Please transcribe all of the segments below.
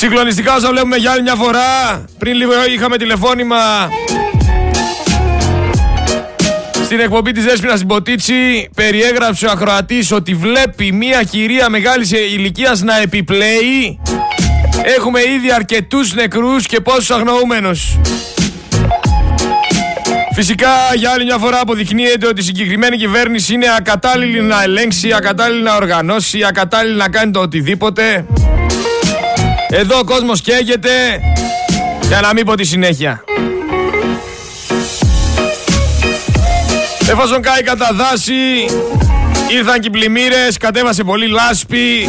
Συγκλονιστικά όσα βλέπουμε για άλλη μια φορά. Πριν λίγο είχαμε τηλεφώνημα στην εκπομπή της Δέσποινας Μποτίτσι περιέγραψε ο ακροατής ότι βλέπει μια κυρία μεγάλης ηλικίας να επιπλέει. Έχουμε ήδη αρκετούς νεκρούς και πόσους αγνοούμενους. Φυσικά για άλλη μια φορά αποδεικνύεται ότι η συγκεκριμένη κυβέρνηση είναι ακατάλληλη να ελέγξει, ακατάλληλη να οργανώσει, ακατάλληλη να κάνει το οτιδήποτε. Εδώ ο κόσμος καίγεται για να μην πω τη συνέχεια. Εφόσον κάει κατά δάση, ήρθαν και οι πλημμύρες, κατέβασε πολύ λάσπη.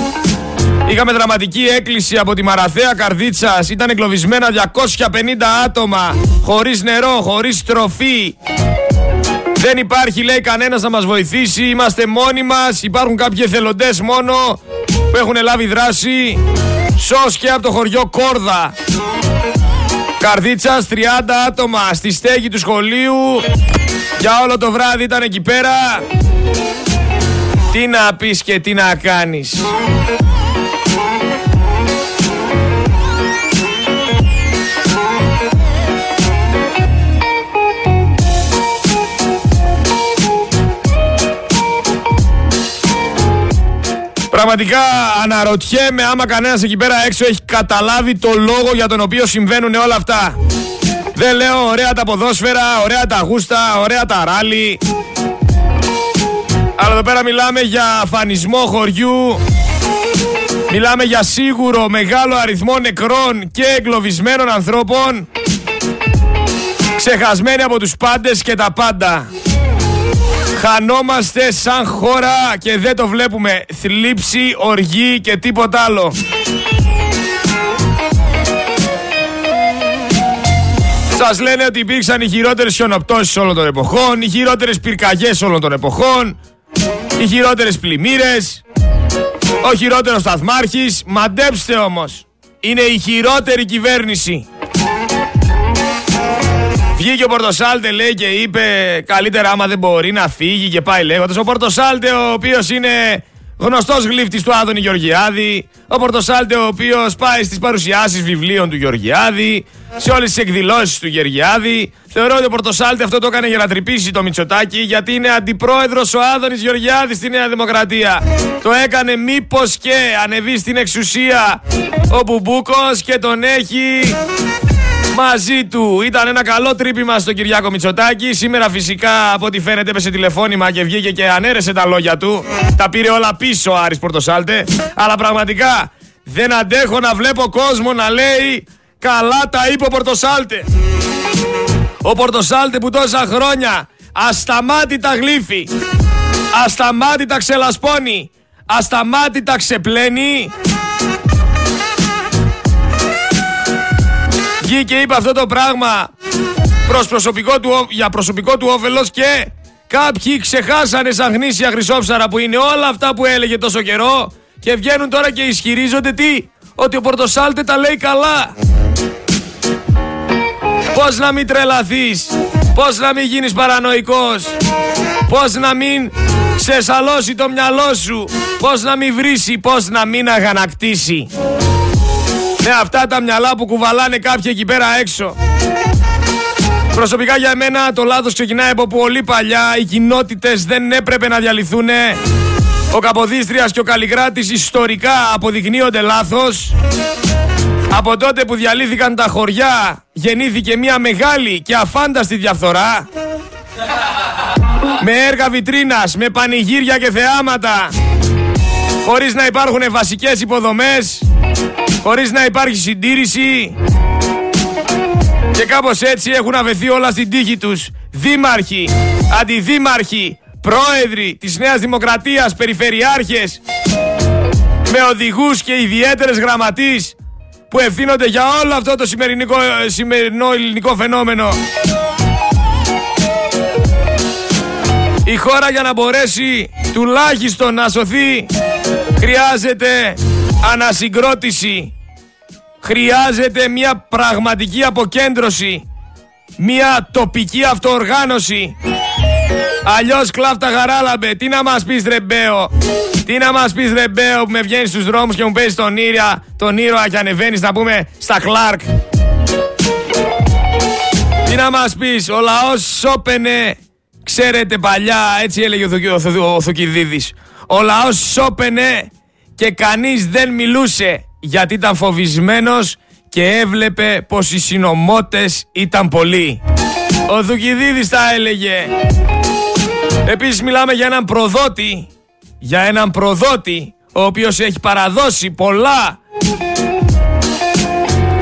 Είχαμε δραματική έκκληση από τη Μαραθέα Καρδίτσας. Ήταν εγκλωβισμένα 250 άτομα, χωρίς νερό, χωρίς τροφή. Δεν υπάρχει λέει κανένας να μας βοηθήσει, είμαστε μόνοι μας, υπάρχουν κάποιοι εθελοντές μόνο που έχουν λάβει δράση. Σως και από το χωριό Κόρδα. Καρδίτσας 30 άτομα στη στέγη του σχολείου για όλο το βράδυ ήταν εκεί πέρα. Τι να πεις και τι να κάνεις. Πραγματικά αναρωτιέμαι άμα κανένας εκεί πέρα έξω έχει καταλάβει το λόγο για τον οποίο συμβαίνουν όλα αυτά. Δεν λέω ωραία τα ποδόσφαιρα, ωραία τα γούστα, ωραία τα ράλι. Αλλά εδώ πέρα μιλάμε για αφανισμό χωριού. Μιλάμε για σίγουρο μεγάλο αριθμό νεκρών και εγκλωβισμένων ανθρώπων. Ξεχασμένοι από τους πάντες και τα πάντα. Χανόμαστε σαν χώρα και δεν το βλέπουμε. Θλίψη, οργή και τίποτα άλλο. Σας λένε ότι υπήρξαν οι χειρότερες χιονοπτώσεις όλων των εποχών, οι χειρότερες πυρκαγιές όλων των εποχών, οι χειρότερες πλημμύρες, ο χειρότερος σταθμάρχης. Μαντέψτε όμως, είναι η χειρότερη κυβέρνηση. Βγήκε ο Πορτοσάλτε λέει και είπε καλύτερα άμα δεν μπορεί να φύγει και πάει λέγοντας. Ο Πορτοσάλτε ο οποίος είναι γνωστός γλύφτης του Άδωνη Γεωργιάδη. Ο Πορτοσάλτε, ο οποίος πάει στις παρουσιάσεις βιβλίων του Γεωργιάδη, σε όλες τις εκδηλώσεις του Γεωργιάδη. Θεωρώ ότι ο Πορτοσάλτε αυτό το έκανε για να τρυπήσει το Μητσοτάκι, γιατί είναι αντιπρόεδρος ο Άδωνης Γεωργιάδης στη Νέα Δημοκρατία. Το έκανε μήπως και ανεβεί στην εξουσία ο Μπουμπούκος και τον έχει μαζί του. Ήταν ένα καλό τρύπημα στον Κυριάκο Μητσοτάκη. Σήμερα φυσικά από ό,τι φαίνεται έπεσε τηλεφώνημα και βγήκε και ανέρεσε τα λόγια του. Τα πήρε όλα πίσω ο Άρης Πορτοσάλτε. Αλλά πραγματικά δεν αντέχω να βλέπω κόσμο να λέει καλά τα είπε ο Πορτοσάλτε. Ο Πορτοσάλτε που τόσα χρόνια ασταμάτητα γλύφει, ασταμάτητα ξελασπώνει, ασταμάτητα ξεπλένει βγήκε είπε αυτό το πράγμα προς προσωπικό του, για προσωπικό του όφελος και κάποιοι ξεχάσανε σαν γνήσια χρυσόψαρα που είναι όλα αυτά που έλεγε τόσο καιρό και βγαίνουν τώρα και ισχυρίζονται τι, ότι ο Πορτοσάλτε τα λέει καλά. Πώς να μην τρελαθείς, πώς να μην γίνεις παρανοϊκός, πώς να μην ξεσαλώσει το μυαλό σου, πώς να μην βρίσει, πώς να μην αγανακτήσει με αυτά τα μυαλά που κουβαλάνε κάποιοι εκεί πέρα έξω. Προσωπικά για μένα το λάθος ξεκινάει από πολύ παλιά. Οι κοινότητες δεν έπρεπε να διαλυθούν. Ο Καποδίστριας και ο Καλλιγράτης ιστορικά αποδεικνύονται λάθος. Από τότε που διαλύθηκαν τα χωριά γεννήθηκε μια μεγάλη και αφάνταστη διαφθορά. Με έργα βιτρίνας, με πανηγύρια και θεάματα. Χωρίς να υπάρχουν βασικές υποδομές χωρίς να υπάρχει συντήρηση και κάπως έτσι έχουν αβεθεί όλα στην τύχη τους δήμαρχοι, αντιδήμαρχοι, πρόεδροι της Νέας Δημοκρατίας, περιφερειάρχες με οδηγούς και ιδιαίτερες γραμματείς που ευθύνονται για όλο αυτό το σημερινό ελληνικό φαινόμενο. Η χώρα για να μπορέσει τουλάχιστον να σωθεί χρειάζεται ανασυγκρότηση. Χρειάζεται μια πραγματική αποκέντρωση. Μια τοπική αυτοοργάνωση. Αλλιώς κλάφτα γαράλαμπε. Τι να μας πεις ρεμπέο. Τι να μας πεις ρε Μπέο που με βγαίνεις στους δρόμους και μου παίζεις τον ήρωα, τον ήρωα και ανεβαίνεις να πούμε στα Κλάρκ; Τι να μας πεις, ο λαός σώπαινε, ξέρετε παλιά, έτσι έλεγε ο, ο, ο Θουκυδίδης. Ο λαός σώπαινε και κανείς δεν μιλούσε γιατί ήταν φοβισμένος και έβλεπε πως οι συνομότες ήταν πολλοί. Ο Θουκυδίδης τα έλεγε. Επίσης μιλάμε για έναν προδότη, για έναν προδότη ο οποίος έχει παραδώσει πολλά,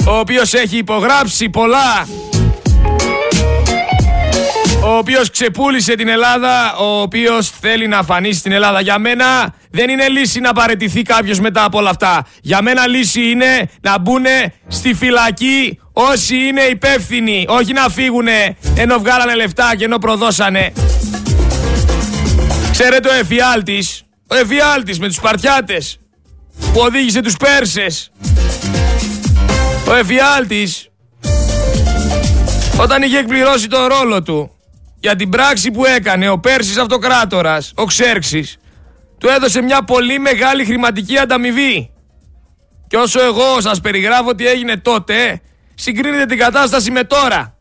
ο οποίος έχει υπογράψει πολλά, ο οποίος ξεπούλησε την Ελλάδα, ο οποίος θέλει να αφανίσει την Ελλάδα. Για μένα δεν είναι λύση να παρετηθεί κάποιος μετά από όλα αυτά. Για μένα λύση είναι να μπουν στη φυλακή όσοι είναι υπεύθυνοι, όχι να φύγουνε ενώ βγάλανε λεφτά και ενώ προδώσανε. Ξέρετε ο εφιάλτης, ο εφιάλτης με τους Σπαρτιάτες που οδήγησε τους Πέρσες. Ο εφιάλτης όταν είχε εκπληρώσει τον ρόλο του για την πράξη που έκανε ο Πέρσης Αυτοκράτορας, ο Ξέρξης, του έδωσε μια πολύ μεγάλη χρηματική ανταμοιβή. Και όσο εγώ σας περιγράφω τι έγινε τότε, συγκρίνεται την κατάσταση με τώρα.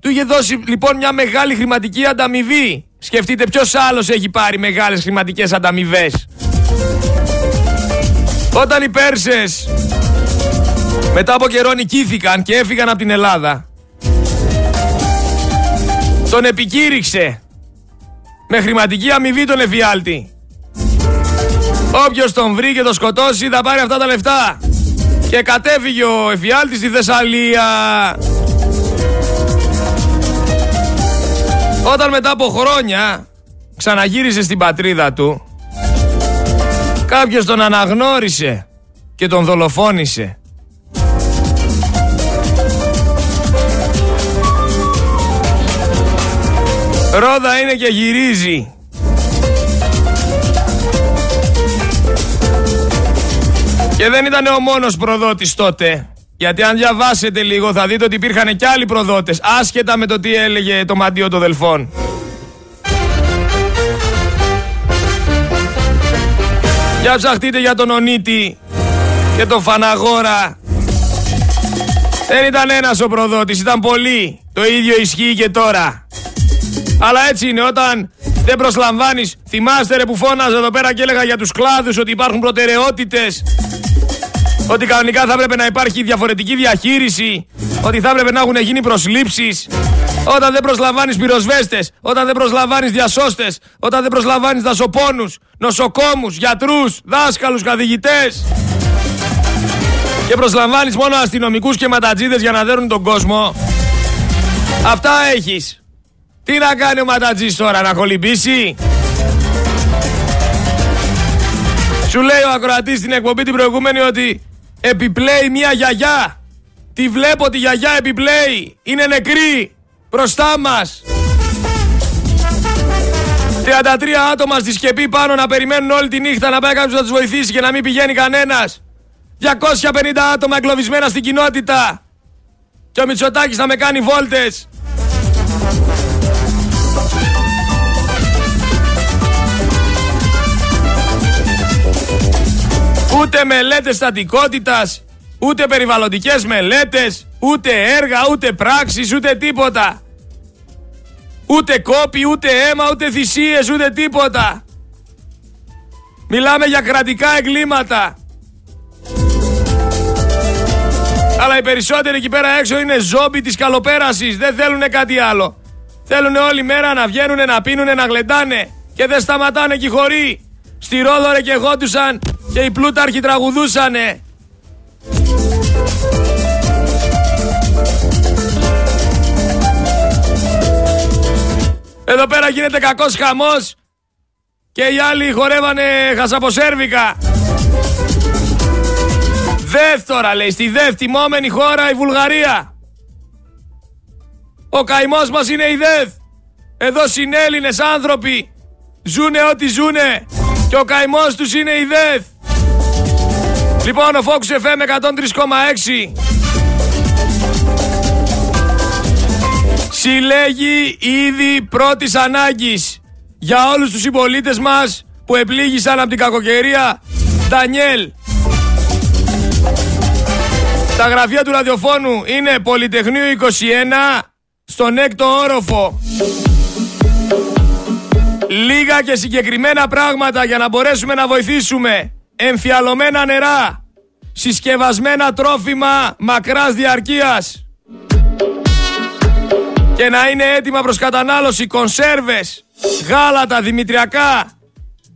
Του είχε δώσει λοιπόν μια μεγάλη χρηματική ανταμοιβή. Σκεφτείτε ποιος άλλος έχει πάρει μεγάλες χρηματικές ανταμοιβές. Όταν οι Πέρσες μετά από καιρό νικήθηκαν και έφυγαν από την Ελλάδα, τον επικήρυξε με χρηματική αμοιβή τον εφιάλτη. Όποιος τον βρει και τον σκοτώσει θα πάρει αυτά τα λεφτά. Και κατέφυγε ο εφιάλτης στη Θεσσαλία. Όταν μετά από χρόνια ξαναγύρισε στην πατρίδα του, κάποιος τον αναγνώρισε και τον δολοφόνησε. Ρόδα είναι και γυρίζει. Και δεν ήταν ο μόνος προδότης τότε. Γιατί αν διαβάσετε λίγο θα δείτε ότι υπήρχαν και άλλοι προδότες, άσχετα με το τι έλεγε το μαντίο των Δελφών. Για ψαχτείτε για τον Ονίτη και τον Φαναγόρα. Δεν ήταν ένας ο προδότης, ήταν πολλοί. Το ίδιο ισχύει και τώρα. Αλλά έτσι είναι όταν δεν προσλαμβάνεις. Θυμάστε ρε που φώναζα εδώ πέρα και έλεγα για τους κλάδους ότι υπάρχουν προτεραιότητες. Ότι κανονικά θα έπρεπε να υπάρχει διαφορετική διαχείριση. Ότι θα έπρεπε να έχουν γίνει προσλήψεις. Όταν δεν προσλαμβάνεις πυροσβέστες. Όταν δεν προσλαμβάνεις διασώστες. Όταν δεν προσλαμβάνεις δασοπόνους, νοσοκόμους, γιατρούς, δάσκαλους, καθηγητές. Και προσλαμβάνεις μόνο αστυνομικούς και ματατζίδες για να δέρουν τον κόσμο. Αυτά έχεις. Τι να κάνει ο Ματατζής τώρα, να κολυμπήσει; Σου λέει ο ακροατής στην εκπομπή την προηγούμενη ότι επιπλέει μια γιαγιά. Τη βλέπω τη γιαγιά επιπλέει. Είναι νεκρή. Μπροστά μας. 33 άτομα στη σκεπή πάνω να περιμένουν όλη τη νύχτα να πάει κάποιος να τους βοηθήσει και να μην πηγαίνει κανένας. 250 άτομα εγκλωβισμένα στην κοινότητα. Και ο Μητσοτάκης να με κάνει βόλτες. Ούτε μελέτες στατικότητας, ούτε περιβαλλοντικές μελέτες, ούτε έργα, ούτε πράξεις, ούτε τίποτα. Ούτε κόπη, ούτε αίμα, ούτε θυσίες, ούτε τίποτα. Μιλάμε για κρατικά εγκλήματα. Αλλά οι περισσότεροι εκεί πέρα έξω είναι ζόμπι της καλοπέρασης. Δεν θέλουν κάτι άλλο. Θέλουν όλη μέρα να βγαίνουν, να πίνουν, να γλεντάνε. Και δεν σταματάνε εκεί χωρί. Στη Ρόδο ρε και γόντουσαν και οι πλούταρχοι τραγουδούσανε. Εδώ πέρα γίνεται κακός χαμός και οι άλλοι χορεύανε χασαποσέρβικα. Δεύτερα λέει, στη δεύτερη μόμενη χώρα η Βουλγαρία. Ο καημός μας είναι η ΔΕΘ. Εδώ συνέλληνες άνθρωποι ζουνε ό,τι ζουνε και ο καημός τους είναι η ΔΕΘ. Λοιπόν, ο Fox FM 103,6 συλλέγει ήδη πρώτης ανάγκης για όλους τους συμπολίτες μας που επλήγησαν από την κακοκαιρία. Ντανιέλ. Τα γραφεία του ραδιοφώνου είναι Πολυτεχνείου 21 στον έκτο όροφο. Λίγα και συγκεκριμένα πράγματα για να μπορέσουμε να βοηθήσουμε. Εμφιαλωμένα νερά. Συσκευασμένα τρόφιμα μακράς διαρκείας. Και να είναι έτοιμα προς κατανάλωση κονσέρβες, γάλατα, δημητριακά,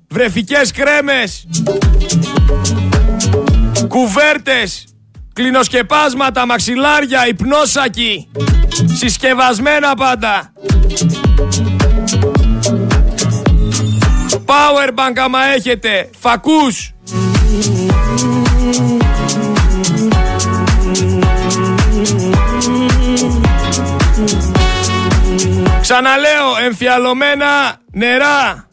βρεφικές κρέμες, κουβέρτες, κλινοσκεπάσματα, μαξιλάρια, υπνόσακι, συσκευασμένα πάντα. Powerbank άμα έχετε, φακούς. Ξαναλέω, εμφιαλωμένα νερά.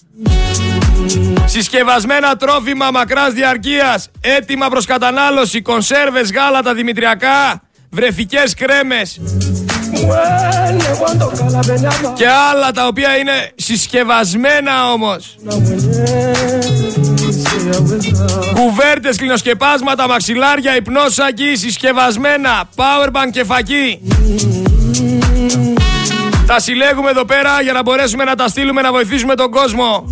Συσκευασμένα τρόφιμα μακράς διαρκείας, έτοιμα προς κατανάλωση, κονσέρβες, γάλατα, δημητριακά, βρεφικές κρέμες και άλλα τα οποία είναι συσκευασμένα όμως. Κουβέρτες, κλινοσκεπάσματα, μαξιλάρια, υπνόσακι, συσκευασμένα, powerbank και φακή. Τα συλλέγουμε εδώ πέρα για να μπορέσουμε να τα στείλουμε να βοηθήσουμε τον κόσμο.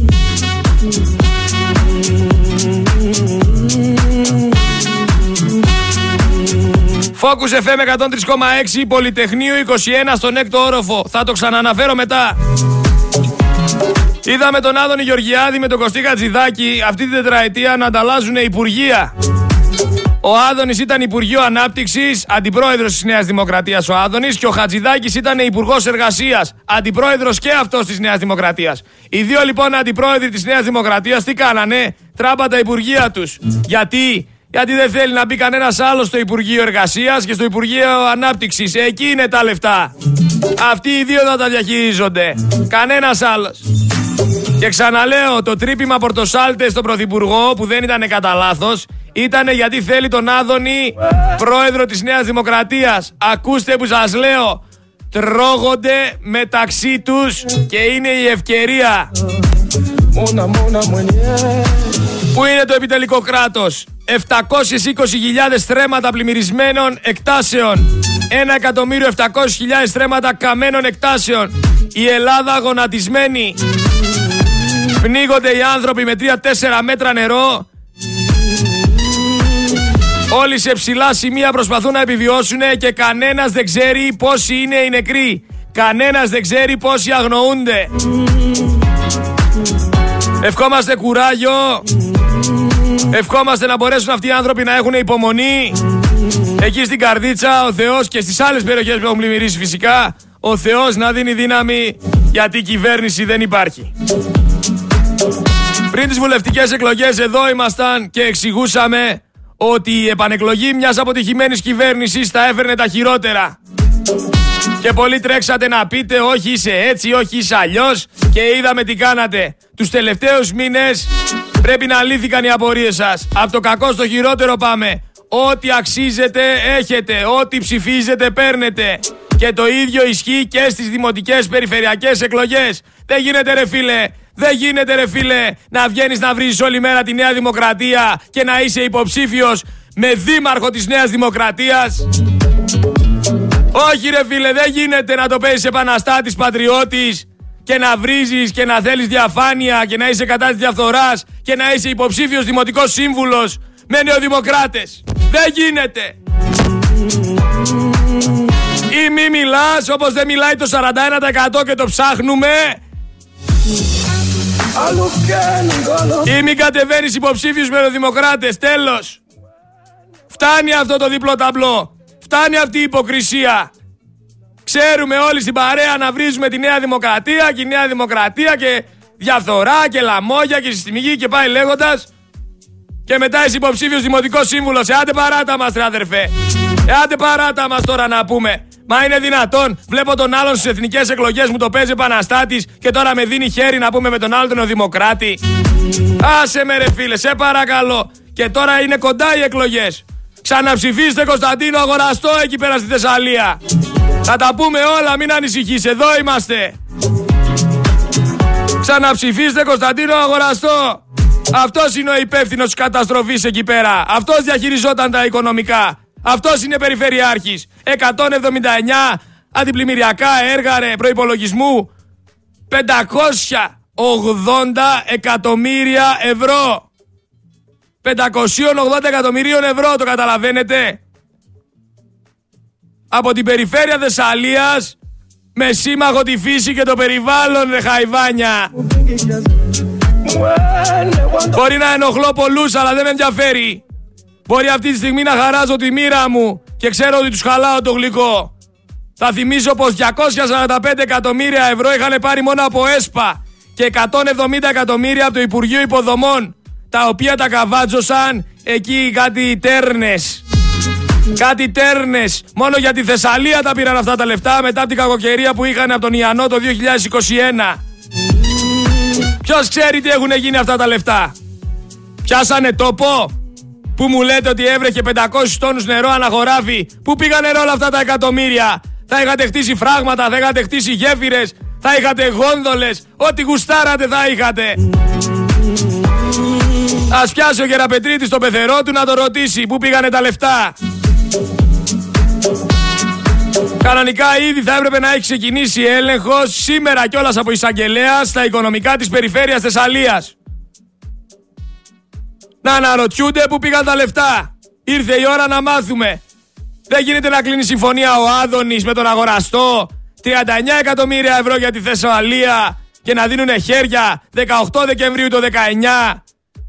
Focus FM 103,6 Πολυτεχνείου 21 στον έκτο όροφο. Θα το ξαναναφέρω μετά. Είδαμε τον Άδωνη Γεωργιάδη με τον Κωστή Χατζηδάκη αυτή την τετραετία να ανταλλάζουν υπουργεία. Ο Άδωνης ήταν Υπουργείο Ανάπτυξης, αντιπρόεδρος της Νέας Δημοκρατίας ο Άδωνης και ο Χατζηδάκης ήταν Υπουργός Εργασίας, αντιπρόεδρος και αυτός της Νέας Δημοκρατίας. Οι δύο λοιπόν αντιπρόεδροι της Νέας Δημοκρατίας τι κάνανε, τράμπα τα υπουργεία τους. Γιατί; Γιατί δεν θέλει να μπει κανένας άλλος στο Υπουργείο Εργασίας και στο Υπουργείο Ανάπτυξης. Εκεί είναι τα λεφτά. Αυτοί οι δύο θα τα διαχειρίζονται. Κανένας άλλος. Και ξαναλέω, το τρύπημα Πορτοσάλτε στον Πρωθυπουργό που δεν ήταν κατά λάθος, ήταν γιατί θέλει τον Άδωνη, πρόεδρο της Νέας Δημοκρατίας. Ακούστε που σας λέω, τρώγονται μεταξύ τους και είναι η ευκαιρία. Πού είναι το επιτελικό κράτος; 720.000 στρέμματα πλημμυρισμένων εκτάσεων. 1.700.000 στρέμματα καμένων εκτάσεων. Η Ελλάδα γονατισμένη. Πνίγονται οι άνθρωποι με 3-4 μέτρα νερό. Όλοι σε ψηλά σημεία προσπαθούν να επιβιώσουν και κανένας δεν ξέρει πόσοι είναι οι νεκροί. Κανένας δεν ξέρει πόσοι αγνοούνται. Ευχόμαστε κουράγιο. Ευχόμαστε να μπορέσουν αυτοί οι άνθρωποι να έχουν υπομονή. Εκεί στην Καρδίτσα ο Θεός και στις άλλες περιοχές που έχουν πλημμυρίσει φυσικά ο Θεός να δίνει δύναμη γιατί η κυβέρνηση δεν υπάρχει. Πριν τις βουλευτικές εκλογές εδώ ήμασταν και εξηγούσαμε ότι η επανεκλογή μιας αποτυχημένης κυβέρνησης θα έφερνε τα χειρότερα. Και πολλοί τρέξατε να πείτε όχι είσαι έτσι, όχι είσαι αλλιώς και είδαμε τι κάνατε. Τους τελευταίους μήνες πρέπει να λύθηκαν οι απορίες σας. Από το κακό στο χειρότερο πάμε. Ό,τι αξίζετε έχετε, ό,τι ψηφίζετε παίρνετε. Και το ίδιο ισχύει και στις δημοτικές περιφερειακές εκλογές. Δεν γίνεται ρε φίλε, δεν γίνεται ρε φίλε να βγαίνεις να βρεις όλη μέρα τη Νέα Δημοκρατία και να είσαι υποψήφιος με δήμαρχο της Νέας Δημοκρατίας. Όχι ρε φίλε, δεν γίνεται να το παίζεις επαναστάτης πατριώτης και να βρίζεις και να θέλεις διαφάνεια και να είσαι κατά της διαφθοράς και να είσαι υποψήφιος δημοτικός σύμβουλος με νεοδημοκράτες. Δεν γίνεται. Ή μη μιλάς όπως δεν μιλάει το 41% και το ψάχνουμε. Ή μη κατεβαίνεις υποψήφιους με νεοδημοκράτες. Τέλος. Φτάνει αυτό το διπλό ταμπλό. Φτάνει αυτή η υποκρισία. Ξέρουμε όλοι στην παρέα να βρίζουμε τη Νέα Δημοκρατία και η Νέα Δημοκρατία και διαφθορά και λαμόγια και συστημική και πάει λέγοντας. Και μετά είσαι υποψήφιος δημοτικός σύμβουλος. Ε, άντε παράτα μας, ρε αδερφέ. Ε, άντε παράτα μας τώρα να πούμε. Μα είναι δυνατόν, βλέπω τον άλλον στις εθνικές εκλογές μου το παίζει επαναστάτης και τώρα με δίνει χέρι να πούμε με τον άλλον τον Δημοκράτη. Άσε με ρε φίλε, σε παρακαλώ. Και τώρα είναι κοντά οι εκλογές. Ξαναψηφίστε Κωνσταντίνο Αγοραστό εκεί πέρα στη Θεσσαλία. Θα τα πούμε όλα, μην ανησυχείς, εδώ είμαστε. Ξαναψηφίστε Κωνσταντίνο Αγοραστό. Αυτός είναι ο υπεύθυνος της καταστροφής εκεί πέρα. Αυτός διαχειριζόταν τα οικονομικά. Αυτός είναι περιφερειάρχης. 179 αντιπλημμυριακά έργα ρε, προπολογισμού. 580 εκατομμύρια ευρώ. 580 εκατομμυρίων ευρώ το καταλαβαίνετε. Από την περιφέρεια Θεσσαλίας με σύμμαχο τη φύση και το περιβάλλον ρε χαϊβάνια. Μπορεί να ενοχλώ πολλούς αλλά δεν με ενδιαφέρει. Μπορεί αυτή τη στιγμή να χαράζω τη μοίρα μου και ξέρω ότι τους χαλάω το γλυκό. Θα θυμίσω πως 245 εκατομμύρια ευρώ είχαν πάρει μόνο από ΕΣΠΑ και 170 εκατομμύρια από το Υπουργείο Υποδομών τα οποία τα καβάτζωσαν εκεί κάτι τέρνες. Κάτι τέρνες. Μόνο για τη Θεσσαλία τα πήραν αυτά τα λεφτά μετά από την κακοκαιρία που είχαν από τον Ιαννό το 2021. Ποιος ξέρει τι έχουν γίνει αυτά τα λεφτά; Πιάσανε τόπο; Που μου λέτε ότι έβρεχε 500 τόνους νερό αναχωράφι. Πού πήγαν νερό όλα αυτά τα εκατομμύρια; Θα είχατε χτίσει φράγματα, θα είχατε χτίσει γέφυρες, θα είχατε γόνδολες. Ό,τι γουστάρατε θα είχατε. Ας πιάσει ο Γεραπετρίτης το πεθερό του να το ρωτήσει πού πήγανε τα λεφτά. Κανονικά ήδη θα έπρεπε να έχει ξεκινήσει έλεγχος σήμερα κιόλας από εισαγγελέα στα οικονομικά της περιφέρειας Θεσσαλίας. Να αναρωτιούνται πού πήγαν τα λεφτά. Ήρθε η ώρα να μάθουμε. Δεν γίνεται να κλείνει συμφωνία ο Άδωνης με τον αγοραστό 39 εκατομμύρια ευρώ για τη Θεσσαλία και να δίνουν χέρια 18 Δεκεμβρίου το 19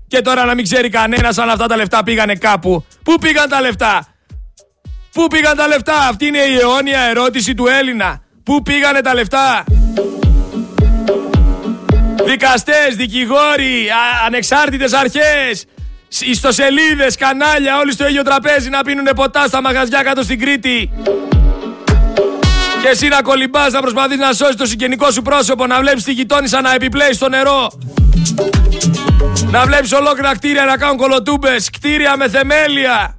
και τώρα να μην ξέρει κανένας αν αυτά τα λεφτά πήγανε κάπου. Πού πήγαν τα λεφτά; Πού πήγαν τα λεφτά; Αυτή είναι η αιώνια ερώτηση του Έλληνα. Πού πήγανε τα λεφτά; Δικαστές, δικηγόροι, ανεξάρτητες αρχές, ιστοσελίδες, κανάλια, όλοι στο ίδιο τραπέζι να πίνουν ποτά στα μαγαζιά κάτω στην Κρήτη. Και εσύ να κολυμπάς, να προσπαθείς να σώσεις το συγγενικό σου πρόσωπο, να βλέπεις τη γειτόνισσα να επιπλέει στο νερό. Να βλέπεις ολόκληρα κτίρια να κάνουν κολοτούμπες, κτίρια με θεμέλια.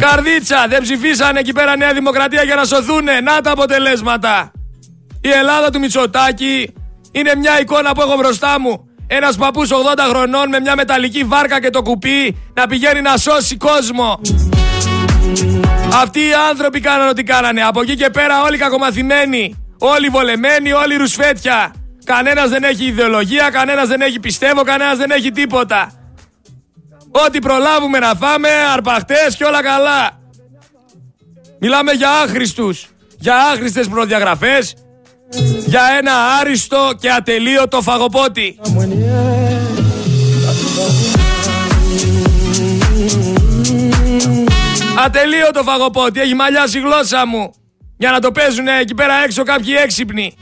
Καρδίτσα, δεν ψηφίσανε εκεί πέρα Νέα Δημοκρατία για να σωθούνε. Να τα αποτελέσματα. Η Ελλάδα του Μητσοτάκη είναι μια εικόνα που έχω μπροστά μου. Ένας παππούς 80 χρονών με μια μεταλλική βάρκα και το κουπί να πηγαίνει να σώσει κόσμο. Αυτοί οι άνθρωποι κάνανε ό,τι κάνανε. Από εκεί και πέρα όλοι κακομαθημένοι. Όλοι βολεμένοι, όλοι ρουσφέτια. Κανένας δεν έχει ιδεολογία, κανένας δεν έχει πιστεύω, κανένας δεν έχει τίποτα. Ό,τι προλάβουμε να φάμε, αρπαχτές και όλα καλά. Μιλάμε για άχρηστους, για άχρηστες προδιαγραφές, για ένα άριστο και ατελείωτο φαγοπότη. Ατελείωτο φαγοπότη, έχει μαλλιάσει η γλώσσα μου. Για να το παίζουν εκεί πέρα έξω κάποιοι έξυπνοι.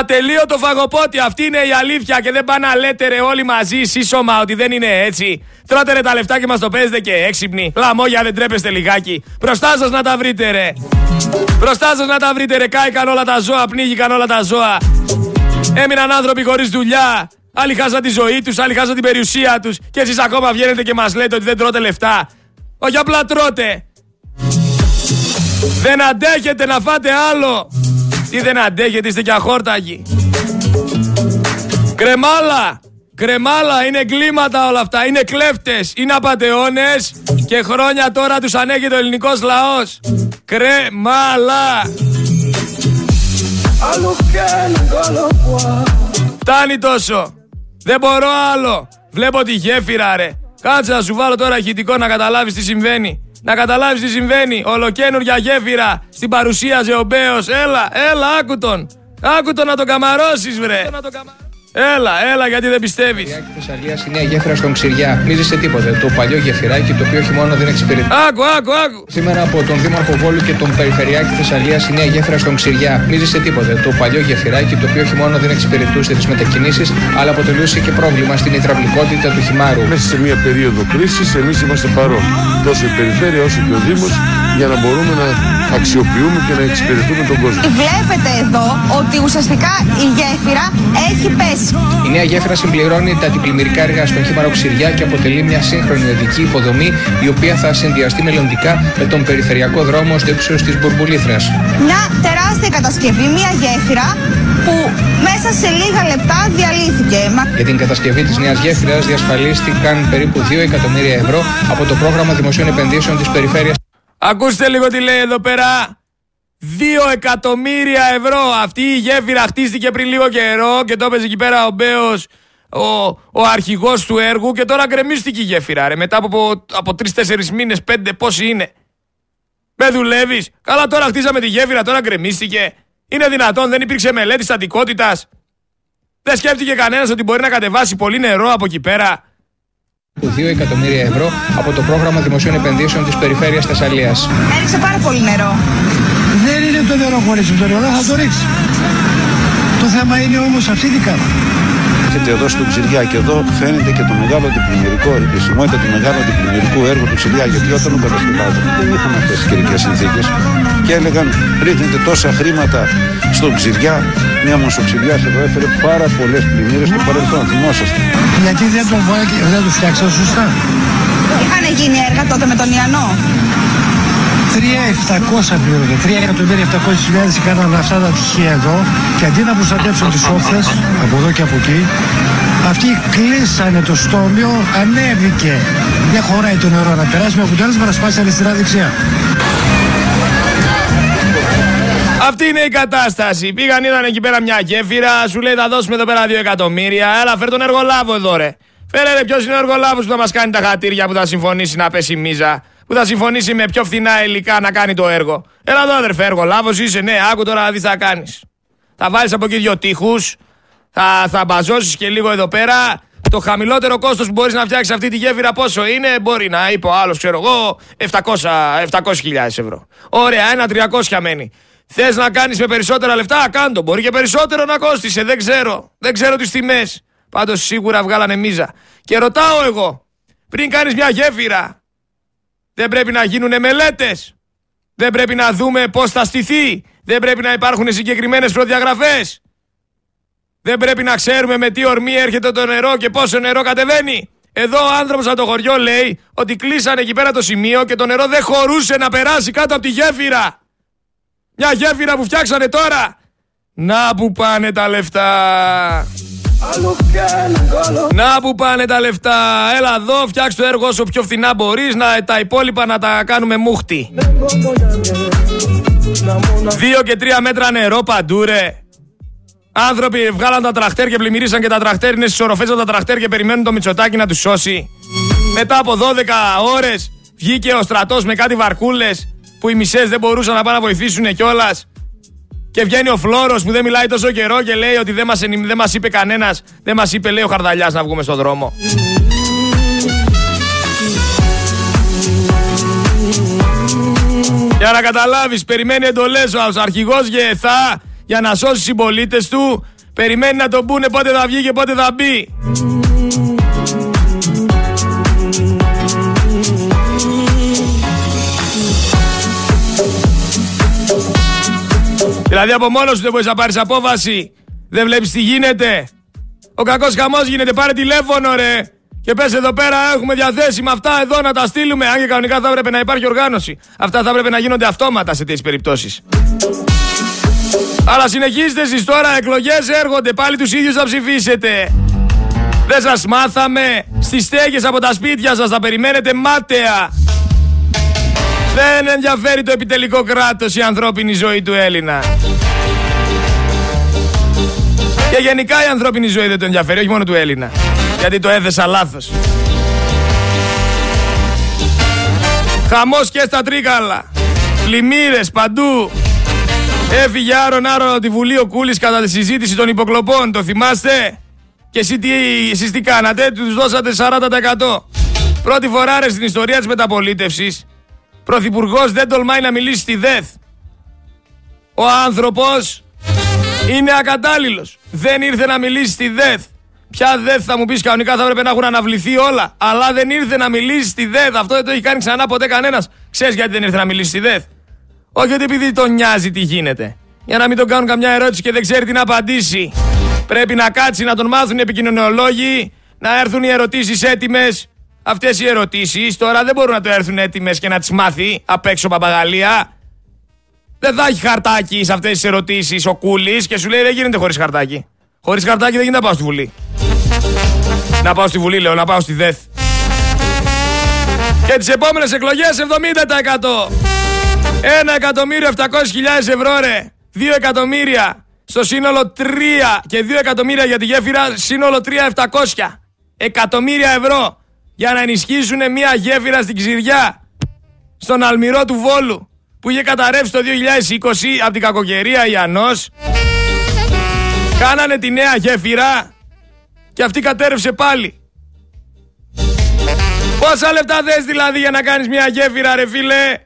Ατελείωτο φαγοπότη, αυτή είναι η αλήθεια και δεν πάνε να λέτε ρε όλοι μαζί σύσσωμα ότι δεν είναι έτσι. Τρώτε ρε τα λεφτά και μας το παίζετε και έξυπνοι. Λαμόγια δεν τρέπεστε λιγάκι. Μπροστά σας να τα βρείτε ρε. Μπροστά σας να τα βρείτε ρε. Κάηκαν όλα τα ζώα, πνίγηκαν όλα τα ζώα. Έμειναν άνθρωποι χωρίς δουλειά. Άλλοι χάσαν τη ζωή τους, άλλοι χάσαν την περιουσία τους. Και εσείς ακόμα βγαίνετε και μας λέτε ότι δεν τρώτε λεφτά. Όχι απλά τρώτε. Δεν αντέχετε να φάτε άλλο. Τι δεν αντέχετε, είστε και αχόρταγοι. Κρεμάλα! Κρεμάλα, είναι εγκλήματα όλα αυτά. Είναι κλέφτες, είναι απατεώνες και χρόνια τώρα τους ανέχει το ελληνικός λαός. Κρεμάλα! Φτάνει τόσο. Δεν μπορώ άλλο. Βλέπω τη γέφυρα ρε. Κάτσε να σου βάλω τώρα ηχητικό να καταλάβεις τι συμβαίνει. Να καταλάβεις τι συμβαίνει. Ολοκένουργια γέφυρα στην παρουσία Ζεομπέος. Έλα, έλα, άκου τον. Άκου τον να τον καμαρώσεις βρε. Έλα, έλα, γιατί δεν πιστεύεις. Η Θεσσαλία η νέα γέφυρα στον Ξηριά. Μη σε τίποτε. Το παλιό γεφυράκι το οποίο όχι μόνο δεν εξυπηρετεί. Άκου, άκου, άκου. Σήμερα από τον Δήμαρχο Βόλου και τον Περιφερειάρχη Θεσσαλίας η νέα γέφυρα στον Ξηριά. Μη σε τίποτε. Το παλιό γεφυράκι το οποίο όχι μόνο δεν εξυπηρετούσε τις μετακινήσεις, αλλά αποτελούσε και πρόβλημα στην υδραυλικότητα του χυμάρου. Μέσα σε μια περίοδο κρίσης εμείς είμαστε παρόν. Τόσο η περιφέρεια όσο και ο Δήμος για να μπορούμε να αξιοποιούμε και να εξυπηρετούμε τον κόσμο. Βλέπετε εδώ ότι ουσιαστικά η γέφυρα έχει πέσει. Η νέα γέφυρα συμπληρώνει τα αντιπλημμυρικά έργα στον Χήμαρο Ξηριά και αποτελεί μια σύγχρονη οδική υποδομή η οποία θα συνδυαστεί μελλοντικά με τον περιφερειακό δρόμο στο ύψος της Μπουρμπουλήθρας. Μια τεράστια κατασκευή, μια γέφυρα που μέσα σε λίγα λεπτά διαλύθηκε. Για την κατασκευή της νέας γέφυρας διασφαλίστηκαν περίπου 2 εκατομμύρια ευρώ από το πρόγραμμα δημοσίων επενδύσεων της περιφέρειας. Ακούστε λίγο τι λέει εδώ πέρα. 2 εκατομμύρια ευρώ. Αυτή η γέφυρα χτίστηκε πριν λίγο καιρό και το έπαιζε εκεί πέρα ο Μπέος, ο, ο αρχηγός του έργου και τώρα γκρεμίστηκε η γέφυρα. Ρε. Μετά από, από 3-4 μήνες, 5 πόσοι είναι. Με δουλεύεις. Καλά τώρα χτίσαμε τη γέφυρα, τώρα γκρεμίστηκε. Είναι δυνατόν, δεν υπήρξε μελέτη στατικότητας. Δεν σκέφτηκε κανένας ότι μπορεί να κατεβάσει πολύ νερό από εκεί πέρα. 2 εκατομμύρια ευρώ από το πρόγραμμα δημοσίων επενδύσεων της περιφέρειας Θεσσαλίας. Έριξε πάρα πολύ νερό. Δεν είναι το νερό χωρίς το νερό, θα το ρίξει. Το θέμα είναι όμως αυτή η κάρτα. Έρχεται εδώ στο Ξηριά και εδώ φαίνεται και το μεγάλο αντιπλημμυρικό, η επισημότητα του μεγάλου αντιπλημμυρικού έργου του Ξηριά. Γιατί όταν ο κατασκευάζοντα δεν είχαν αυτές τις καιρικές συνθήκες και έλεγαν ρίχνετε τόσα χρήματα στον Ξηριά. Μια μοσοξηριά εδώ έφερε πάρα πολλές πλημμύρες στο παρελθόν. Θυμόσαστε. Γιατί δεν το, βά- δεν το φτιάξαν σωστά; Είχαν γίνει έργα τότε με τον Ιαννό. 3.700 πληρώνεται. 3.700.000 κάνανε αυτά τα τυχεία εδώ και αντί να προστατεύσουν τις όχθες από εδώ και από εκεί αυτοί κλείσανε το στόμιο, ανέβηκε. Δεν χωράει το νερό να περάσει με αποτέλεσμα να σπάσει αριστερά δεξιά. Αυτή είναι η κατάσταση. Πήγαν, είδαν εκεί πέρα μια γέφυρα, σου λέει θα δώσουμε εδώ πέρα 2 εκατομμύρια. Έλα, φέρ τον εργολάβο εδώ, ρε. Φέρε ρε, ποιος είναι ο εργολάβος που θα μας κάνει τα χατήρια που θα συμφωνήσει να πέσει η μίζα. Που θα συμφωνήσει με πιο φθηνά υλικά να κάνει το έργο. Έλα εδώ, αδερφέ, εργολάβο είσαι, ναι, άκου τώρα να δεις τι θα κάνεις. Θα βάλεις από εκεί δύο τείχους, θα, θα μπαζώσεις και λίγο εδώ πέρα. Το χαμηλότερο κόστος που μπορείς να φτιάξεις αυτή τη γέφυρα πόσο είναι, μπορεί να είπε ο άλλος, ξέρω εγώ, 700 700.000 ευρώ. Ωραία, ένα 300 μένει. Θες να κάνεις με περισσότερα λεφτά, κάντο. Μπορεί και περισσότερο να κόστησε, δεν ξέρω. Δεν ξέρω τις τιμές. Πάντως σίγουρα βγάλανε μίζα. Και ρωτάω εγώ, πριν κάνεις μια γέφυρα, δεν πρέπει να γίνουν μελέτες. Δεν πρέπει να δούμε πώς θα στηθεί. Δεν πρέπει να υπάρχουν συγκεκριμένες προδιαγραφές. Δεν πρέπει να ξέρουμε με τι ορμή έρχεται το νερό και πόσο νερό κατεβαίνει. Εδώ ο άνθρωπος από το χωριό λέει ότι κλείσανε εκεί πέρα το σημείο και το νερό δεν χωρούσε να περάσει κάτω από τη γέφυρα. Μια γέφυρα που φτιάξανε τώρα. Να που πάνε τα λεφτά. Να που πάνε τα λεφτά. Έλα εδώ, φτιάξ το έργο όσο πιο φθηνά μπορείς, να, τα υπόλοιπα να τα κάνουμε μούχτη. Δύο και τρία μέτρα νερό παντού ρε. Άνθρωποι βγάλαν τα τραχτέρ και πλημμυρίσαν και τα τραχτέρ είναι στις οροφές τα τραχτέρ και περιμένουν το Μητσοτάκι να τους σώσει. Μετά από 12 ώρες βγήκε ο στρατός με κάτι βαρκούλες που οι μισές δεν μπορούσαν να πάνε να βοηθήσουν κιόλας. Και βγαίνει ο Φλόρος που δεν μιλάει τόσο καιρό και λέει ότι δεν μας, ενημ- δεν μας είπε κανένας, δεν μας είπε λέει ο Χαρδαλιάς να βγούμε στον δρόμο. Για να καταλάβεις, περιμένει εντολές ο αρχηγός ΓΕΘΑ για να σώσει συμπολίτες του. Περιμένει να τον πούνε πότε θα βγει και πότε θα μπει. Δηλαδή από μόνος σου δεν μπορείς να πάρεις απόφαση. Δεν βλέπεις τι γίνεται. Ο κακός χαμός γίνεται. Πάρε τηλέφωνο ρε. Και πες εδώ πέρα έχουμε διαθέσιμα αυτά εδώ να τα στείλουμε. Αν και κανονικά θα έπρεπε να υπάρχει οργάνωση. Αυτά θα έπρεπε να γίνονται αυτόματα σε τέτοιες περιπτώσεις. Αλλά συνεχίστε εσείς τώρα, εκλογές έρχονται, πάλι τους ίδιους θα ψηφίσετε. Δεν σας μάθαμε, στις στέγες από τα σπίτια σας θα περιμένετε μάταια. Δεν ενδιαφέρει το επιτελικό κράτος η ανθρώπινη ζωή του Έλληνα. Και γενικά η ανθρώπινη ζωή δεν το ενδιαφέρει, όχι μόνο του Έλληνα. Γιατί το έθεσα λάθος. Χαμός και στα τρίκαλα. Πλημμύρες παντού. Έφυγε άρον άρον από τη Βουλή ο Κούλης κατά τη συζήτηση των υποκλοπών. Το θυμάστε; Και εσύ τι, εσείς τι κάνατε, τους δώσατε 40%. Πρώτη φορά ρε στην ιστορία της μεταπολίτευσης, πρωθυπουργός δεν τολμάει να μιλήσει στη ΔΕΘ. Ο άνθρωπος είναι ακατάλληλος. Δεν ήρθε να μιλήσει στη ΔΕΘ. Ποια ΔΕΘ θα μου πεις κανονικά θα έπρεπε να έχουν αναβληθεί όλα. Αλλά δεν ήρθε να μιλήσει στη ΔΕΘ. Αυτό δεν το έχει κάνει ξανά ποτέ κανένας. Ξέρεις γιατί δεν ήρθε να μιλήσει στη ΔΕΘ; Όχι ότι επειδή τον νοιάζει τι γίνεται. Για να μην τον κάνουν καμιά ερώτηση και δεν ξέρει τι να απαντήσει. Πρέπει να κάτσει να τον μάθουν οι επικοινωνιολόγοι, να έρθουν οι ερωτήσεις έτοιμες. Αυτές οι ερωτήσεις τώρα δεν μπορούν να το έρθουν έτοιμες και να τις μάθει απ' έξω παπαγαλία. Δεν θα έχει χαρτάκι σε αυτές τις ερωτήσεις ο Κούλης και σου λέει δεν γίνεται χωρίς χαρτάκι. Χωρίς χαρτάκι δεν γίνεται να πάω στη Βουλή. Να πάω στη Βουλή, λέω, να πάω στη ΔΕΘ. Και τις επόμενες εκλογές 70%. 1.700.000 ευρώ ρε. 2 εκατομμύρια στο σύνολο 3 και 2 εκατομμύρια για τη γέφυρα, σύνολο 3.700 εκατομμύρια ευρώ για να ενισχύσουν μια γέφυρα στην Ξηριά, στον Αλμυρό του Βόλου, που είχε καταρρεύσει το 2020 από την κακοκαιρία Ιαννός. Κάνανε τη νέα γέφυρα και αυτή κατέρευσε πάλι. Πόσα λεπτά θες δηλαδή για να κάνεις μια γέφυρα ρε φίλε;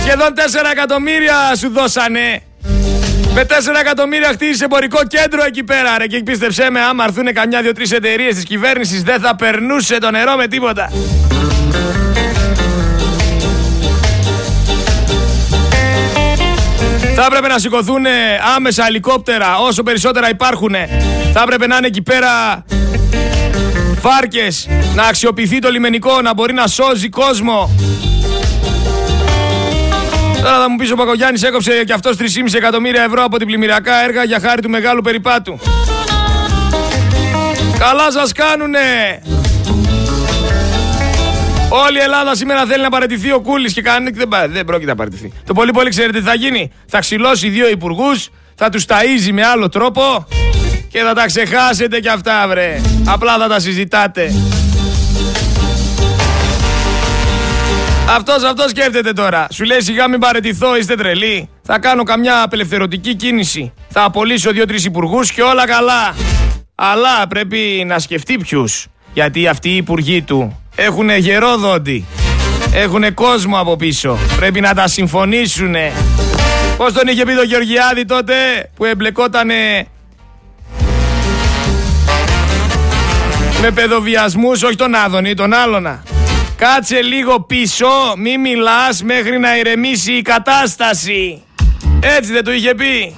Σχεδόν 4 εκατομμύρια σου δώσανε. Με 4 εκατομμύρια χτίζεις εμπορικό κέντρο εκεί πέρα, ρε. Και πίστεψέ με, άμα έρθουν καμιά δύο-τρεις εταιρείες της κυβέρνησης, δεν θα περνούσε το νερό με τίποτα. Θα έπρεπε να σηκωθούν άμεσα ελικόπτερα όσο περισσότερα υπάρχουν. Θα έπρεπε να είναι εκεί πέρα βάρκες, να αξιοποιηθεί το λιμενικό, να μπορεί να σώζει κόσμο. Τώρα θα μου πεις ο Πακογιάννη έκοψε και αυτός 3,5 εκατομμύρια ευρώ από την πλημμυριακά έργα για χάρη του μεγάλου περιπάτου. Καλά σας κάνουνε! Όλη η Ελλάδα σήμερα θέλει να παραιτηθεί ο Κούλης και κάνει δεν, δεν πρόκειται να παραιτηθεί. Το πολύ πολύ ξέρετε τι θα γίνει. Θα ξυλώσει δύο υπουργούς, θα τους ταΐζει με άλλο τρόπο και θα τα ξεχάσετε κι αυτά βρε. Απλά θα τα συζητάτε. Αυτός αυτός σκέφτεται τώρα. Σου λέει σιγά μην παρετηθώ, είστε τρελοί. Θα κάνω καμιά απελευθερωτική κίνηση. Θα απολύσω δύο-τρεις υπουργούς και όλα καλά. Αλλά πρέπει να σκεφτεί ποιους. Γιατί αυτοί οι υπουργοί του έχουν γερό δόντι. Έχουν κόσμο από πίσω. Πρέπει να τα συμφωνήσουνε. Πώς τον είχε πει το Γεωργιάδη τότε που εμπλεκότανε με παιδοβιασμούς, όχι τον Άδωνη, τον άλλονα. Κάτσε λίγο πίσω, μη μιλάς μέχρι να ηρεμήσει η κατάσταση. Έτσι δεν το είχε πει.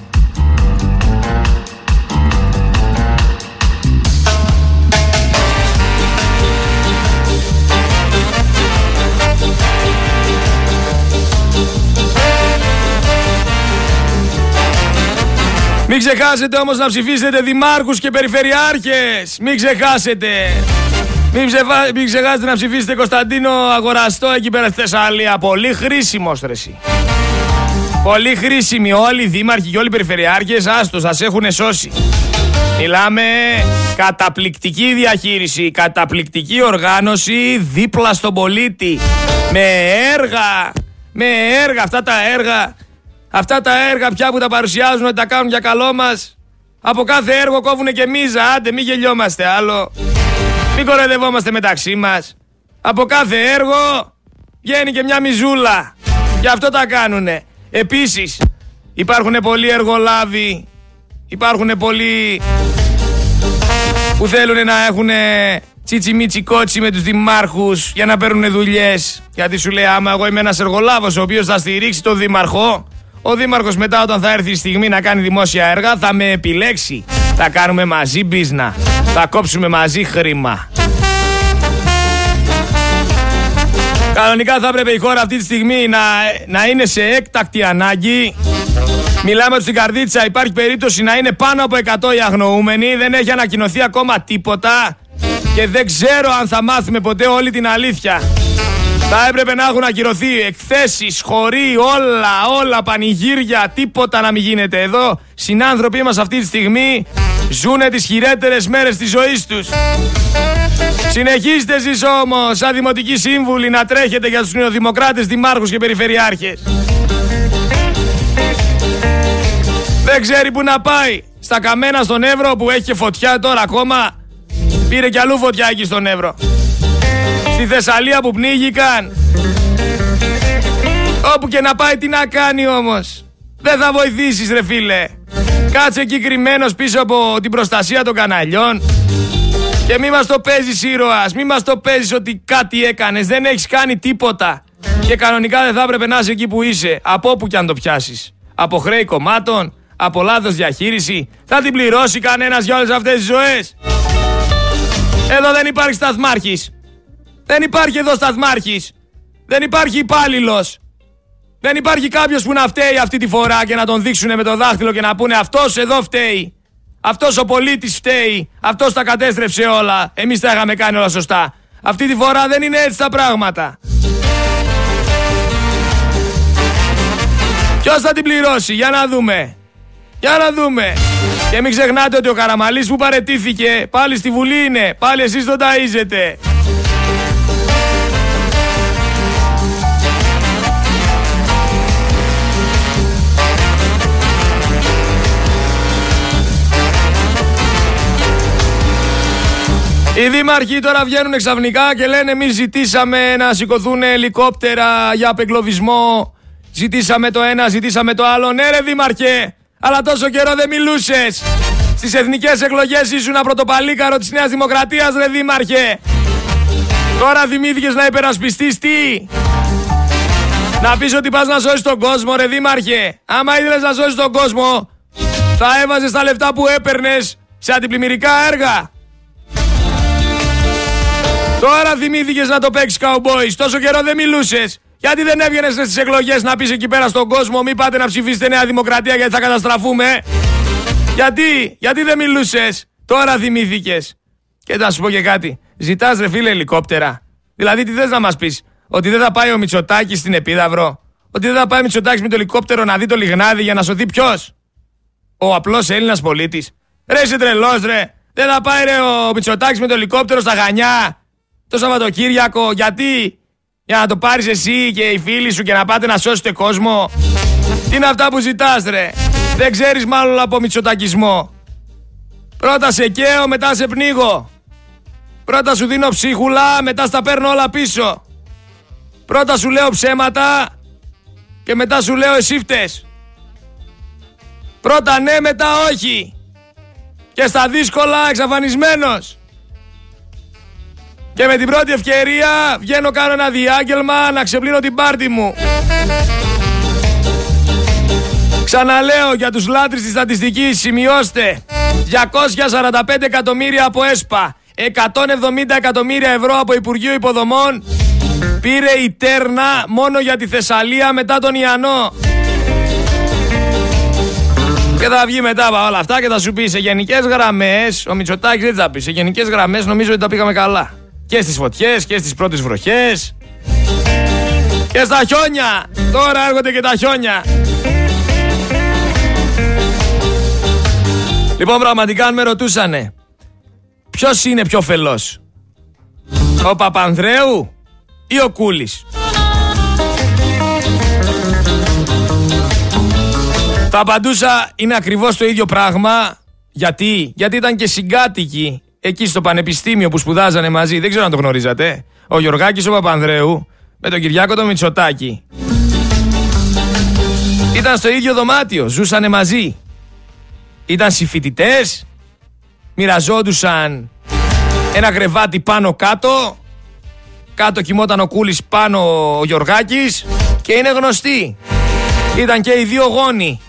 Μην ξεχάσετε όμως να ψηφίσετε δημάρχους και περιφερειάρχες. Μην ξεχάσετε. Μην, ψεφα... Μην ξεχάσετε να ψηφίσετε Κωνσταντίνο Αγοραστό εκεί πέρα στη Θεσσαλία. Πολύ χρήσιμο στρεσί. Πολύ χρήσιμοι όλοι οι δήμαρχοι και όλοι οι περιφερειάρχες. Άστος, σας έχουν σώσει. Μιλάμε καταπληκτική διαχείριση, καταπληκτική οργάνωση δίπλα στον πολίτη. Με έργα, με έργα, αυτά τα έργα, αυτά τα έργα πια που τα παρουσιάζουν ότι τα κάνουν για καλό μας. Από κάθε έργο κόβουνε και μίζα, άντε μη γελιόμαστε άλλο. Μην κοροϊδευόμαστε μεταξύ μας. Από κάθε έργο βγαίνει και μια μιζούλα. Γι' αυτό τα κάνουνε. Επίσης υπάρχουν πολλοί εργολάβοι. Υπάρχουν πολλοί που θέλουν να έχουν τσίτσι μίτσι κότσι με τους δημάρχους για να παίρνουν δουλειές. Γιατί σου λέει άμα εγώ είμαι ένας εργολάβος ο οποίος θα στηρίξει τον δήμαρχο ο δήμαρχος μετά όταν θα έρθει η στιγμή να κάνει δημόσια έργα θα με επιλέξει. Θα κάνουμε μαζί μπίζνα. Θα κόψουμε μαζί χρήμα. Κανονικά θα έπρεπε η χώρα αυτή τη στιγμή να, να είναι σε έκτακτη ανάγκη. Μιλάμε στην Καρδίτσα, υπάρχει περίπτωση να είναι πάνω από 100 οι αγνοούμενοι. Δεν έχει ανακοινωθεί ακόμα τίποτα. Και δεν ξέρω αν θα μάθουμε ποτέ όλη την αλήθεια. Θα έπρεπε να έχουν ακυρωθεί εκθέσεις, χωρί, όλα, όλα, πανηγύρια, τίποτα να μην γίνεται εδώ. Συνάνθρωποι μας αυτή τη στιγμή ζουνε τις χειρότερες μέρες της ζωής τους. Συνεχίστε εσείς όμως, σαν δημοτικοί σύμβουλοι, να τρέχετε για τους νεοδημοκράτες, δημάρχους και περιφερειάρχες. Δεν ξέρει που να πάει. Στα καμένα στον Εύρο που έχει και φωτιά τώρα ακόμα. Πήρε κι αλλού φωτιά εκεί στον Εύρο. Στη Θεσσαλία που πνίγηκαν. Όπου και να πάει τι να κάνει όμως. Δεν θα βοηθήσεις ρε φίλε. Κάτσε εκεί κρυμμένος πίσω από την προστασία των καναλιών. Και μη μας το παίζεις ήρωας, μη μας το παίζεις ότι κάτι έκανες, δεν έχεις κάνει τίποτα. Και κανονικά δεν θα έπρεπε να είσαι εκεί που είσαι, από όπου κι αν το πιάσεις. Από χρέη κομμάτων, από λάθος διαχείριση, θα την πληρώσει κανένας για όλες αυτές τις ζωές. Εδώ δεν υπάρχει σταθμάρχης. Δεν υπάρχει εδώ σταθμάρχης. Δεν υπάρχει υπάλληλος. Δεν υπάρχει κάποιος που να φταίει αυτή τη φορά και να τον δείξουν με το δάχτυλο και να πούνε αυτός εδώ φταίει. Αυτός ο πολίτης φταίει. Αυτός τα κατέστρεψε όλα. Εμείς τα είχαμε κάνει όλα σωστά. Αυτή τη φορά δεν είναι έτσι τα πράγματα. Ποιος θα την πληρώσει, για να δούμε. Για να δούμε. Και μην ξεχνάτε ότι ο Καραμαλής που παρετήθηκε πάλι στη Βουλή είναι. Πάλι εσείς τον ταΐζετε. Οι δήμαρχοι τώρα βγαίνουν ξαφνικά και λένε εμείς ζητήσαμε να σηκωθούν ελικόπτερα για απεγκλωβισμό. Ζητήσαμε το ένα, ζητήσαμε το άλλο. Ναι ρε δήμαρχε, αλλά τόσο καιρό δεν μιλούσες. Στις εθνικές εκλογές ήσουν πρωτοπαλίκαρο της Νέας Δημοκρατίας ρε δήμαρχε. Τώρα θυμήθηκες να υπερασπιστείς τι; Να πεις ότι πας να σώσεις τον κόσμο ρε δήμαρχε. Άμα ήθελες να σώσεις τον κόσμο θα έβαζες τα λεφτά που έπαιρνες σε αντιπλημμυρικά έργα. Τώρα θυμήθηκε να το παίξεις cowboys. Τόσο καιρό δεν μιλούσες. Γιατί δεν έβγαινες στις εκλογές να πεις εκεί πέρα στον κόσμο, μην πάτε να ψηφίσετε Νέα Δημοκρατία γιατί θα καταστραφούμε. Γιατί, γιατί δεν μιλούσες; Τώρα θυμήθηκε. Και θα σου πω και κάτι. Ζητάς ρε φίλε ελικόπτερα. Δηλαδή τι θες να μας πεις, Ότι δεν θα πάει ο Μητσοτάκης στην Επίδαυρο; Ότι δεν θα πάει ο Μητσοτάκης με το ελικόπτερο να δει το λιγνάδι για να σωθεί ποιος; Ο απλός Έλληνας πολίτης. Ρε είσαι τρελός, ρε. Δεν θα πάει ρε ο Μητσοτάκης με το ελικόπτερο στα γανιά το Σαββατοκύριακο. Γιατί; Για να το πάρεις εσύ και οι φίλοι σου και να πάτε να σώσετε κόσμο. Τι είναι αυτά που ζητάς ρε; Δεν ξέρεις μάλλον από μυτσοτακισμό. Πρώτα σε καίω, μετά σε πνίγω. Πρώτα σου δίνω ψίχουλα, μετά στα παίρνω όλα πίσω. Πρώτα σου λέω ψέματα και μετά σου λέω εσύ φταίς. Πρώτα ναι, μετά όχι. Και στα δύσκολα εξαφανισμένος. Και με την πρώτη ευκαιρία βγαίνω κάνω ένα διάγγελμα να ξεπλύνω την πάρτη μου. Ξαναλέω για τους λάτρεις της στατιστικής, σημειώστε. 245 εκατομμύρια από ΕΣΠΑ 170 εκατομμύρια ευρώ από Υπουργείο Υποδομών. Πήρε η Τέρνα μόνο για τη Θεσσαλία μετά τον Ιαννό. Και θα βγει μετά από όλα αυτά και θα σου πει σε γενικές γραμμές Ο Μητσοτάκης δεν θα πει Σε γενικές γραμμές νομίζω ότι τα πήγαμε καλά και στις φωτιές και στις πρώτες βροχές και στα χιόνια. Τώρα έρχονται και τα χιόνια. Λοιπόν, πραγματικά αν με ρωτούσανε ποιος είναι πιο φελός, ο Παπανδρέου ή ο Κούλης; Θα απαντούσα είναι ακριβώς το ίδιο πράγμα γιατί, γιατί ήταν και συγκάτοικοι εκεί στο πανεπιστήμιο που σπουδάζανε μαζί, δεν ξέρω αν το γνωρίζατε, ο Γιωργάκης ο Παπανδρέου με τον Κυριάκο τον Μητσοτάκη. Ήταν στο ίδιο δωμάτιο, ζούσανε μαζί. Ήταν συμφοιτητές, μοιραζόντουσαν ένα κρεβάτι πάνω κάτω, κάτω κοιμόταν ο Κούλης πάνω ο Γιωργάκης και είναι γνωστοί. Ήταν και οι δύο γόνοι.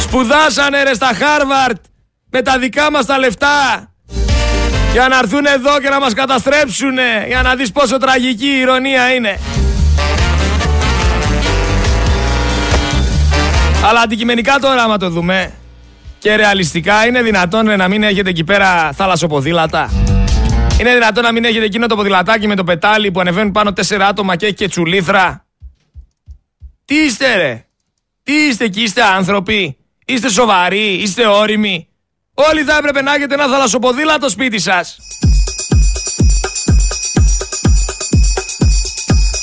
Σπουδάσανε ρε στα Χάρβαρτ με τα δικά μας τα λεφτά για να έρθουν εδώ και να μας καταστρέψουν για να δεις πόσο τραγική η ηρωνία είναι. Αλλά αντικειμενικά τώρα άμα το δούμε και ρεαλιστικά είναι δυνατόν να μην έχετε εκεί πέρα θαλασσοποδήλατα. Είναι δυνατόν να μην έχετε εκείνο το ποδηλατάκι με το πετάλι που ανεβαίνουν πάνω τέσσερα άτομα και έχει και τσουλήθρα. Τι είστε ρε. Τι είστε εκεί, είστε άνθρωποι. Είστε σοβαροί, είστε όριμοι. Όλοι θα έπρεπε να έχετε ένα θαλασσοποδήλατο σπίτι σας.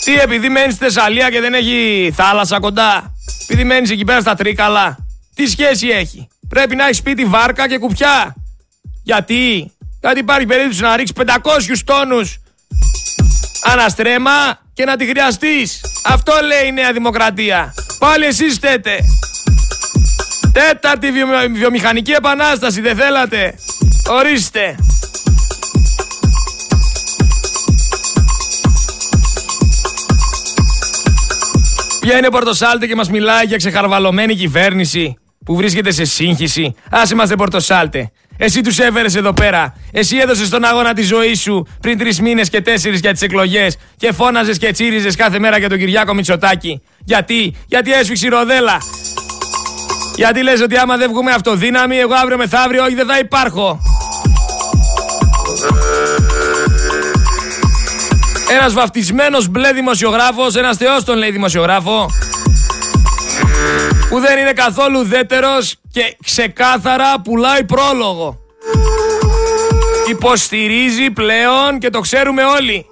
Τι, επειδή μένεις στη Θεσσαλία και δεν έχει θάλασσα κοντά. Επειδή μένεις εκεί πέρα στα Τρίκαλα. Τι σχέση έχει; Πρέπει να έχεις σπίτι βάρκα και κουπιά. Γιατί; Γιατί υπάρχει περίπτωση να ρίξεις 500 τόνους αναστρέμα και να τη χρειαστείς. Αυτό λέει η Νέα Δημοκρατία. Πάλι εσείς στέτε. Τέταρτη βιομηχανική επανάσταση, δεν θέλατε; Ορίστε. Βγαίνει ο Πορτοσάλτε και μας μιλάει για ξεχαρβαλωμένη κυβέρνηση που βρίσκεται σε σύγχυση; Ας είμαστε Πορτοσάλτε. Εσύ τους έφερε εδώ πέρα. Εσύ έδωσες τον αγώνα της ζωής σου πριν τρεις μήνες και τέσσερις για τις εκλογές και φώναζες και τσίριζες κάθε μέρα για τον Κυριάκο Μητσοτάκη. Γιατί, γιατί έσφιξε η ροδέλα. Γιατί λες ότι άμα δεν βγούμε αυτοδύναμη, εγώ αύριο μεθαύριο όχι δεν θα υπάρχω. Ένας βαφτισμένος μπλε δημοσιογράφος, ένας θεός τον λέει δημοσιογράφο, που δεν είναι καθόλου δέτερος και ξεκάθαρα πουλάει πρόλογο. Υποστηρίζει πλέον και το ξέρουμε όλοι.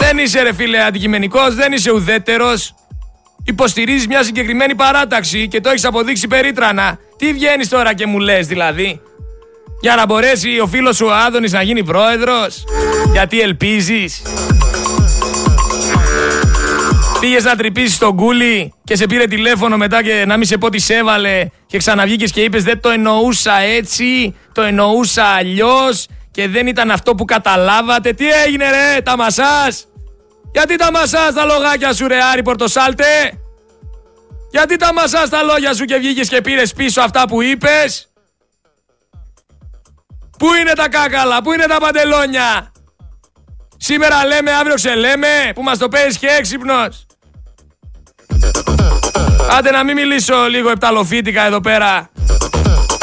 Δεν είσαι ρε φίλε αντικειμενικός, δεν είσαι ουδέτερος. Υποστηρίζεις μια συγκεκριμένη παράταξη και το έχεις αποδείξει περίτρανα. Τι βγαίνεις τώρα και μου λες δηλαδή; Για να μπορέσει ο φίλος σου ο Άδωνης να γίνει πρόεδρος; Γιατί ελπίζεις; Πήγες να τρυπήσεις τον κούλι και σε πήρε τηλέφωνο μετά και να μην σε πω τις σε έβαλε και ξαναβγήκες και είπες Δεν το εννοούσα έτσι, το εννοούσα αλλιώς και δεν ήταν αυτό που καταλάβατε. Τι έγινε, ρε, τα μασάς! Γιατί τα μασά τα λογάκια σου, ρε, Άρη Πορτοσάλτε! Γιατί τα μασά τα λόγια σου και βγήκες και πήρες πίσω αυτά που είπες! Πού είναι τα κάκαλα, πού είναι τα παντελόνια! Σήμερα λέμε, αύριο ξελέμε, που μας το παίζεις και έξυπνος. Άντε να μην μιλήσω λίγο επταλοφίτικα εδώ πέρα.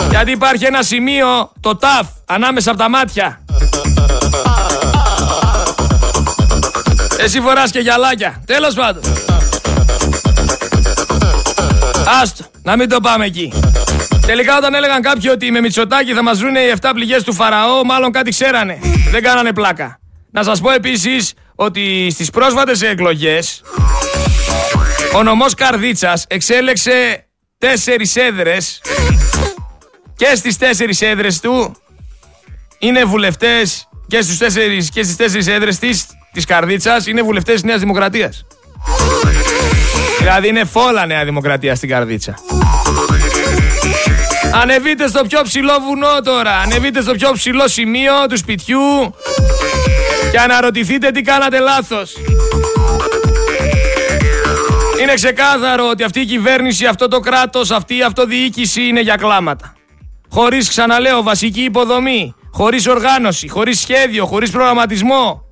Γιατί υπάρχει ένα σημείο, το ταφ, ανάμεσα από τα μάτια. Εσύ φοράς και γυαλάκια. Τέλος πάντων. Άστο, να μην το πάμε εκεί. Τελικά όταν έλεγαν κάποιοι ότι με Μητσοτάκη θα μας βρούνε οι 7 πληγές του Φαραώ, μάλλον κάτι ξέρανε. Δεν κάνανε πλάκα. Να σας πω επίσης ότι στις πρόσφατες εκλογές ο νομός Καρδίτσας εξέλεξε τέσσερις έδρες και στις τέσσερις έδρες του είναι βουλευτές και, στους τέσσερις, και στις τέσσερις έδρες της, της Καρδίτσας είναι βουλευτές της Νέας Δημοκρατίας. Δηλαδή είναι φόλα Νέα Δημοκρατία στην Καρδίτσα. Ανεβείτε στο πιο ψηλό βουνό τώρα. Ανεβείτε στο πιο ψηλό σημείο του σπιτιού και αναρωτηθείτε τι κάνατε λάθος. Είναι ξεκάθαρο ότι αυτή η κυβέρνηση, αυτό το κράτος, αυτή η αυτοδιοίκηση είναι για κλάματα. Χωρίς, ξαναλέω, βασική υποδομή, χωρίς οργάνωση, χωρίς σχέδιο, χωρίς προγραμματισμό,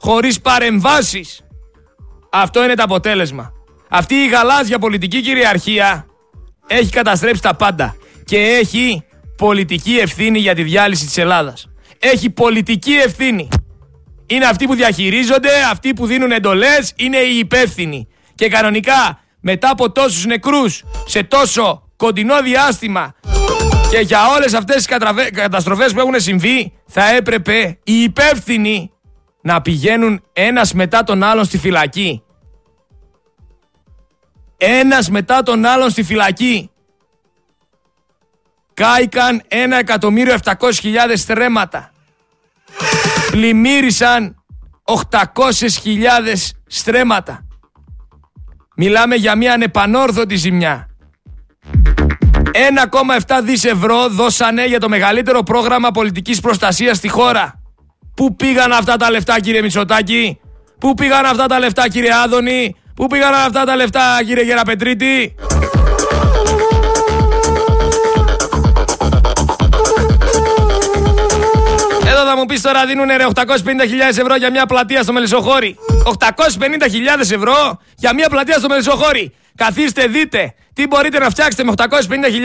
χωρίς παρεμβάσεις. Αυτό είναι το αποτέλεσμα. Αυτή η γαλάζια πολιτική κυριαρχία έχει καταστρέψει τα πάντα και έχει πολιτική ευθύνη για τη διάλυση της Ελλάδας. Έχει πολιτική ευθύνη. Είναι αυτοί που διαχειρίζονται, αυτοί που δίνουν εντολές, είναι οι υπεύθυνοι. Και κανονικά μετά από τόσους νεκρούς σε τόσο κοντινό διάστημα και για όλες αυτές τις καταστροφές που έχουν συμβεί θα έπρεπε οι υπεύθυνοι να πηγαίνουν ένας μετά τον άλλον στη φυλακή. Ένας μετά τον άλλον στη φυλακή. Κάηκαν 1.700.000 στρέμματα. Πλημμύρισαν 800.000 στρέμματα. Μιλάμε για μια ανεπανόρθωτη ζημιά. 1,7 δις ευρώ δώσανε για το μεγαλύτερο πρόγραμμα πολιτικής προστασίας στη χώρα. Πού πήγαν αυτά τα λεφτά κύριε Μητσοτάκη, πού πήγαν αυτά τα λεφτά κύριε Άδωνη, πού πήγαν αυτά τα λεφτά κύριε Γεραπετρίτη; θα μου πεις τώρα δίνουν 850.000 ευρώ για μια πλατεία στο Μελισσοχώρι. 850.000 ευρώ για μια πλατεία στο Μελισσοχώρι. Καθίστε, δείτε τι μπορείτε να φτιάξετε με 850.000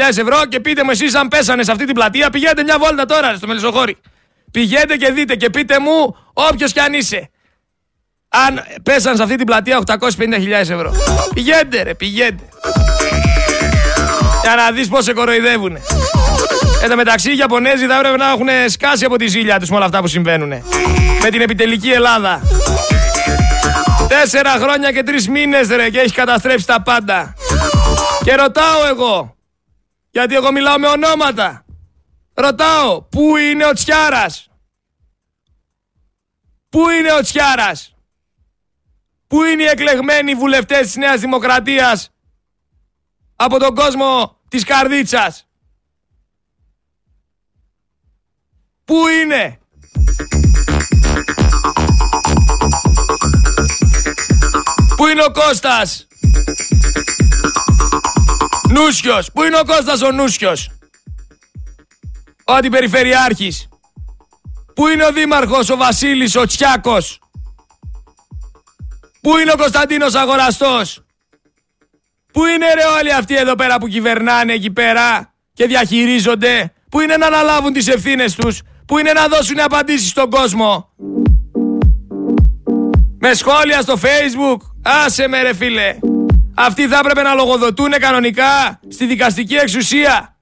ευρώ και πείτε μου εσείς αν πέσανε σε αυτή την πλατεία. Πηγαίνετε μια βόλτα τώρα στο Μελισσοχώρι. Πηγαίνετε και δείτε και πείτε μου όποιος κι αν είσαι. Αν πέσανε σε αυτή την πλατεία 850.000 ευρώ. Πηγαίνετε ρε, πηγαίνετε. Για να δεις πώς σε κοροϊδεύουνε. Εν τω μεταξύ, οι Ιαπωνέζοι θα έπρεπε να έχουν σκάσει από τη ζήλια τους με όλα αυτά που συμβαίνουν. Με την επιτελική Ελλάδα. Τέσσερα χρόνια και τρεις μήνες ρε και έχεις καταστρέψει τα πάντα. Και ρωτάω εγώ, γιατί εγώ μιλάω με ονόματα. Ρωτάω, πού είναι ο Τσιάρας; Πού είναι ο Τσιάρας; Πού είναι οι εκλεγμένοι βουλευτές της Νέας Δημοκρατίας από τον κόσμο της Καρδίτσας; Πού είναι! Πού είναι ο Κώστας! Νούσιος! Πού είναι ο Κώστας ο Νούσιος! Ο αντιπεριφερειάρχης. Πού είναι ο δήμαρχος, ο Βασίλης, ο Τσιάκος; Πού είναι ο Κωνσταντίνος Αγοραστός; Πού είναι ρε όλοι αυτοί εδώ πέρα που κυβερνάνε εκεί πέρα και διαχειρίζονται; Πού είναι να αναλάβουν τις ευθύνες τους; Πού είναι να δώσουν απαντήσεις στον κόσμο; Με σχόλια στο facebook. Άσε με ρε φίλε. Αυτοί θα έπρεπε να λογοδοτούν κανονικά στη δικαστική εξουσία.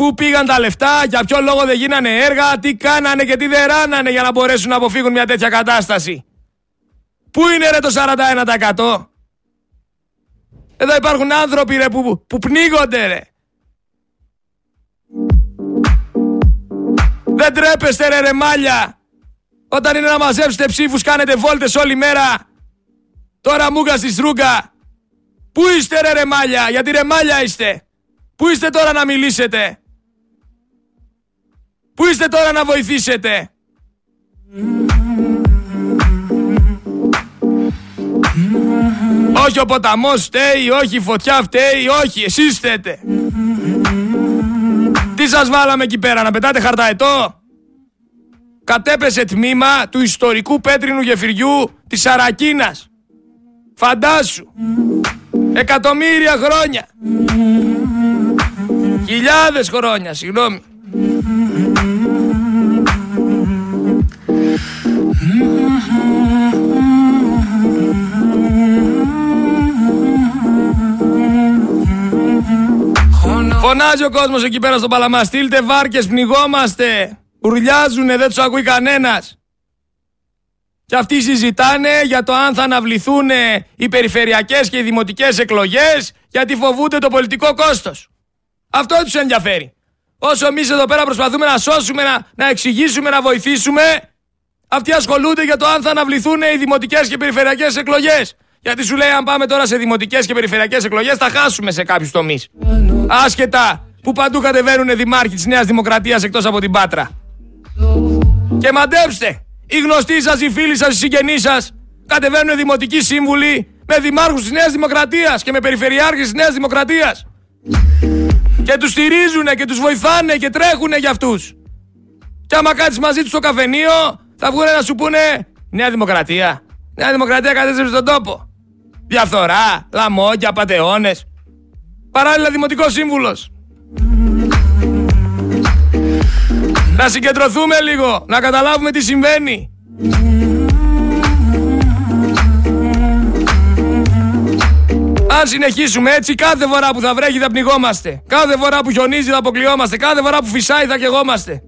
Πού πήγαν τα λεφτά, για ποιο λόγο δεν γίνανε έργα, τι κάνανε και τι δεν ράνανε για να μπορέσουν να αποφύγουν μια τέτοια κατάσταση. Πού είναι ρε το 41%? Εδώ υπάρχουν άνθρωποι ρε που, που πνίγονται ρε. Δεν τρέπεστε ρε ρε μάλια. Όταν είναι να μαζέψετε ψήφους κάνετε βόλτες όλη μέρα. Τώρα μούγκα στη στρούγκα. Πού είστε ρε ρε μάλια, γιατί ρε μάλια είστε. Πού είστε τώρα να μιλήσετε. Πού είστε τώρα να βοηθήσετε; Όχι ο ποταμός φταίει, όχι η φωτιά φταίει, όχι εσείς φταίτε. Τι σας βάλαμε εκεί πέρα, να πετάτε χαρταετό; Κατέπεσε τμήμα του ιστορικού πέτρινου γεφυριού της Αρακίνας. Φαντάσου. Εκατομμύρια χρόνια. Χιλιάδες χρόνια, συγγνώμη. Φωνάζει ο κόσμος εκεί πέρα στο Παλαμά. Στείλτε βάρκες, πνιγόμαστε. Ουρλιάζουνε, δεν τους ακούει κανένας. Και αυτοί συζητάνε για το αν θα αναβληθούν οι περιφερειακές και οι δημοτικές εκλογές γιατί φοβούνται το πολιτικό κόστος. Αυτό τους ενδιαφέρει. Όσο εμείς εδώ πέρα προσπαθούμε να σώσουμε, να, να εξηγήσουμε, να βοηθήσουμε, αυτοί ασχολούνται για το αν θα αναβληθούν οι δημοτικές και περιφερειακές εκλογές. Γιατί σου λέει αν πάμε τώρα σε δημοτικές και περιφερειακές εκλογές θα χάσουμε σε κάποιους τομείς. Άσχετα που παντού κατεβαίνουν δημάρχοι της Νέας Δημοκρατίας εκτός από την Πάτρα. Και μαντέψτε, οι γνωστοί σας, οι φίλοι σας, οι συγγενείς σας κατεβαίνουν δημοτικοί σύμβουλοι με δημάρχους της Νέας Δημοκρατίας και με περιφερειάρχες της Νέας Δημοκρατίας. Και τους στηρίζουν και τους βοηθάνε και τρέχουν για αυτούς. Και άμα κάτσεις μαζί τους στο καφενείο θα βγουν να σου πούνε Νέα Δημοκρατία. Νέα Δημοκρατία κατέστρεψε τον τόπο. Διαφθορά, λαμόγια, πατεώνες. Παράλληλα δημοτικός σύμβουλος. Να συγκεντρωθούμε λίγο, να καταλάβουμε τι συμβαίνει. Αν συνεχίσουμε έτσι, κάθε φορά που θα βρέχει θα πνιγόμαστε. Κάθε φορά που χιονίζει θα αποκλειόμαστε. Κάθε φορά που φυσάει θα κεγόμαστε.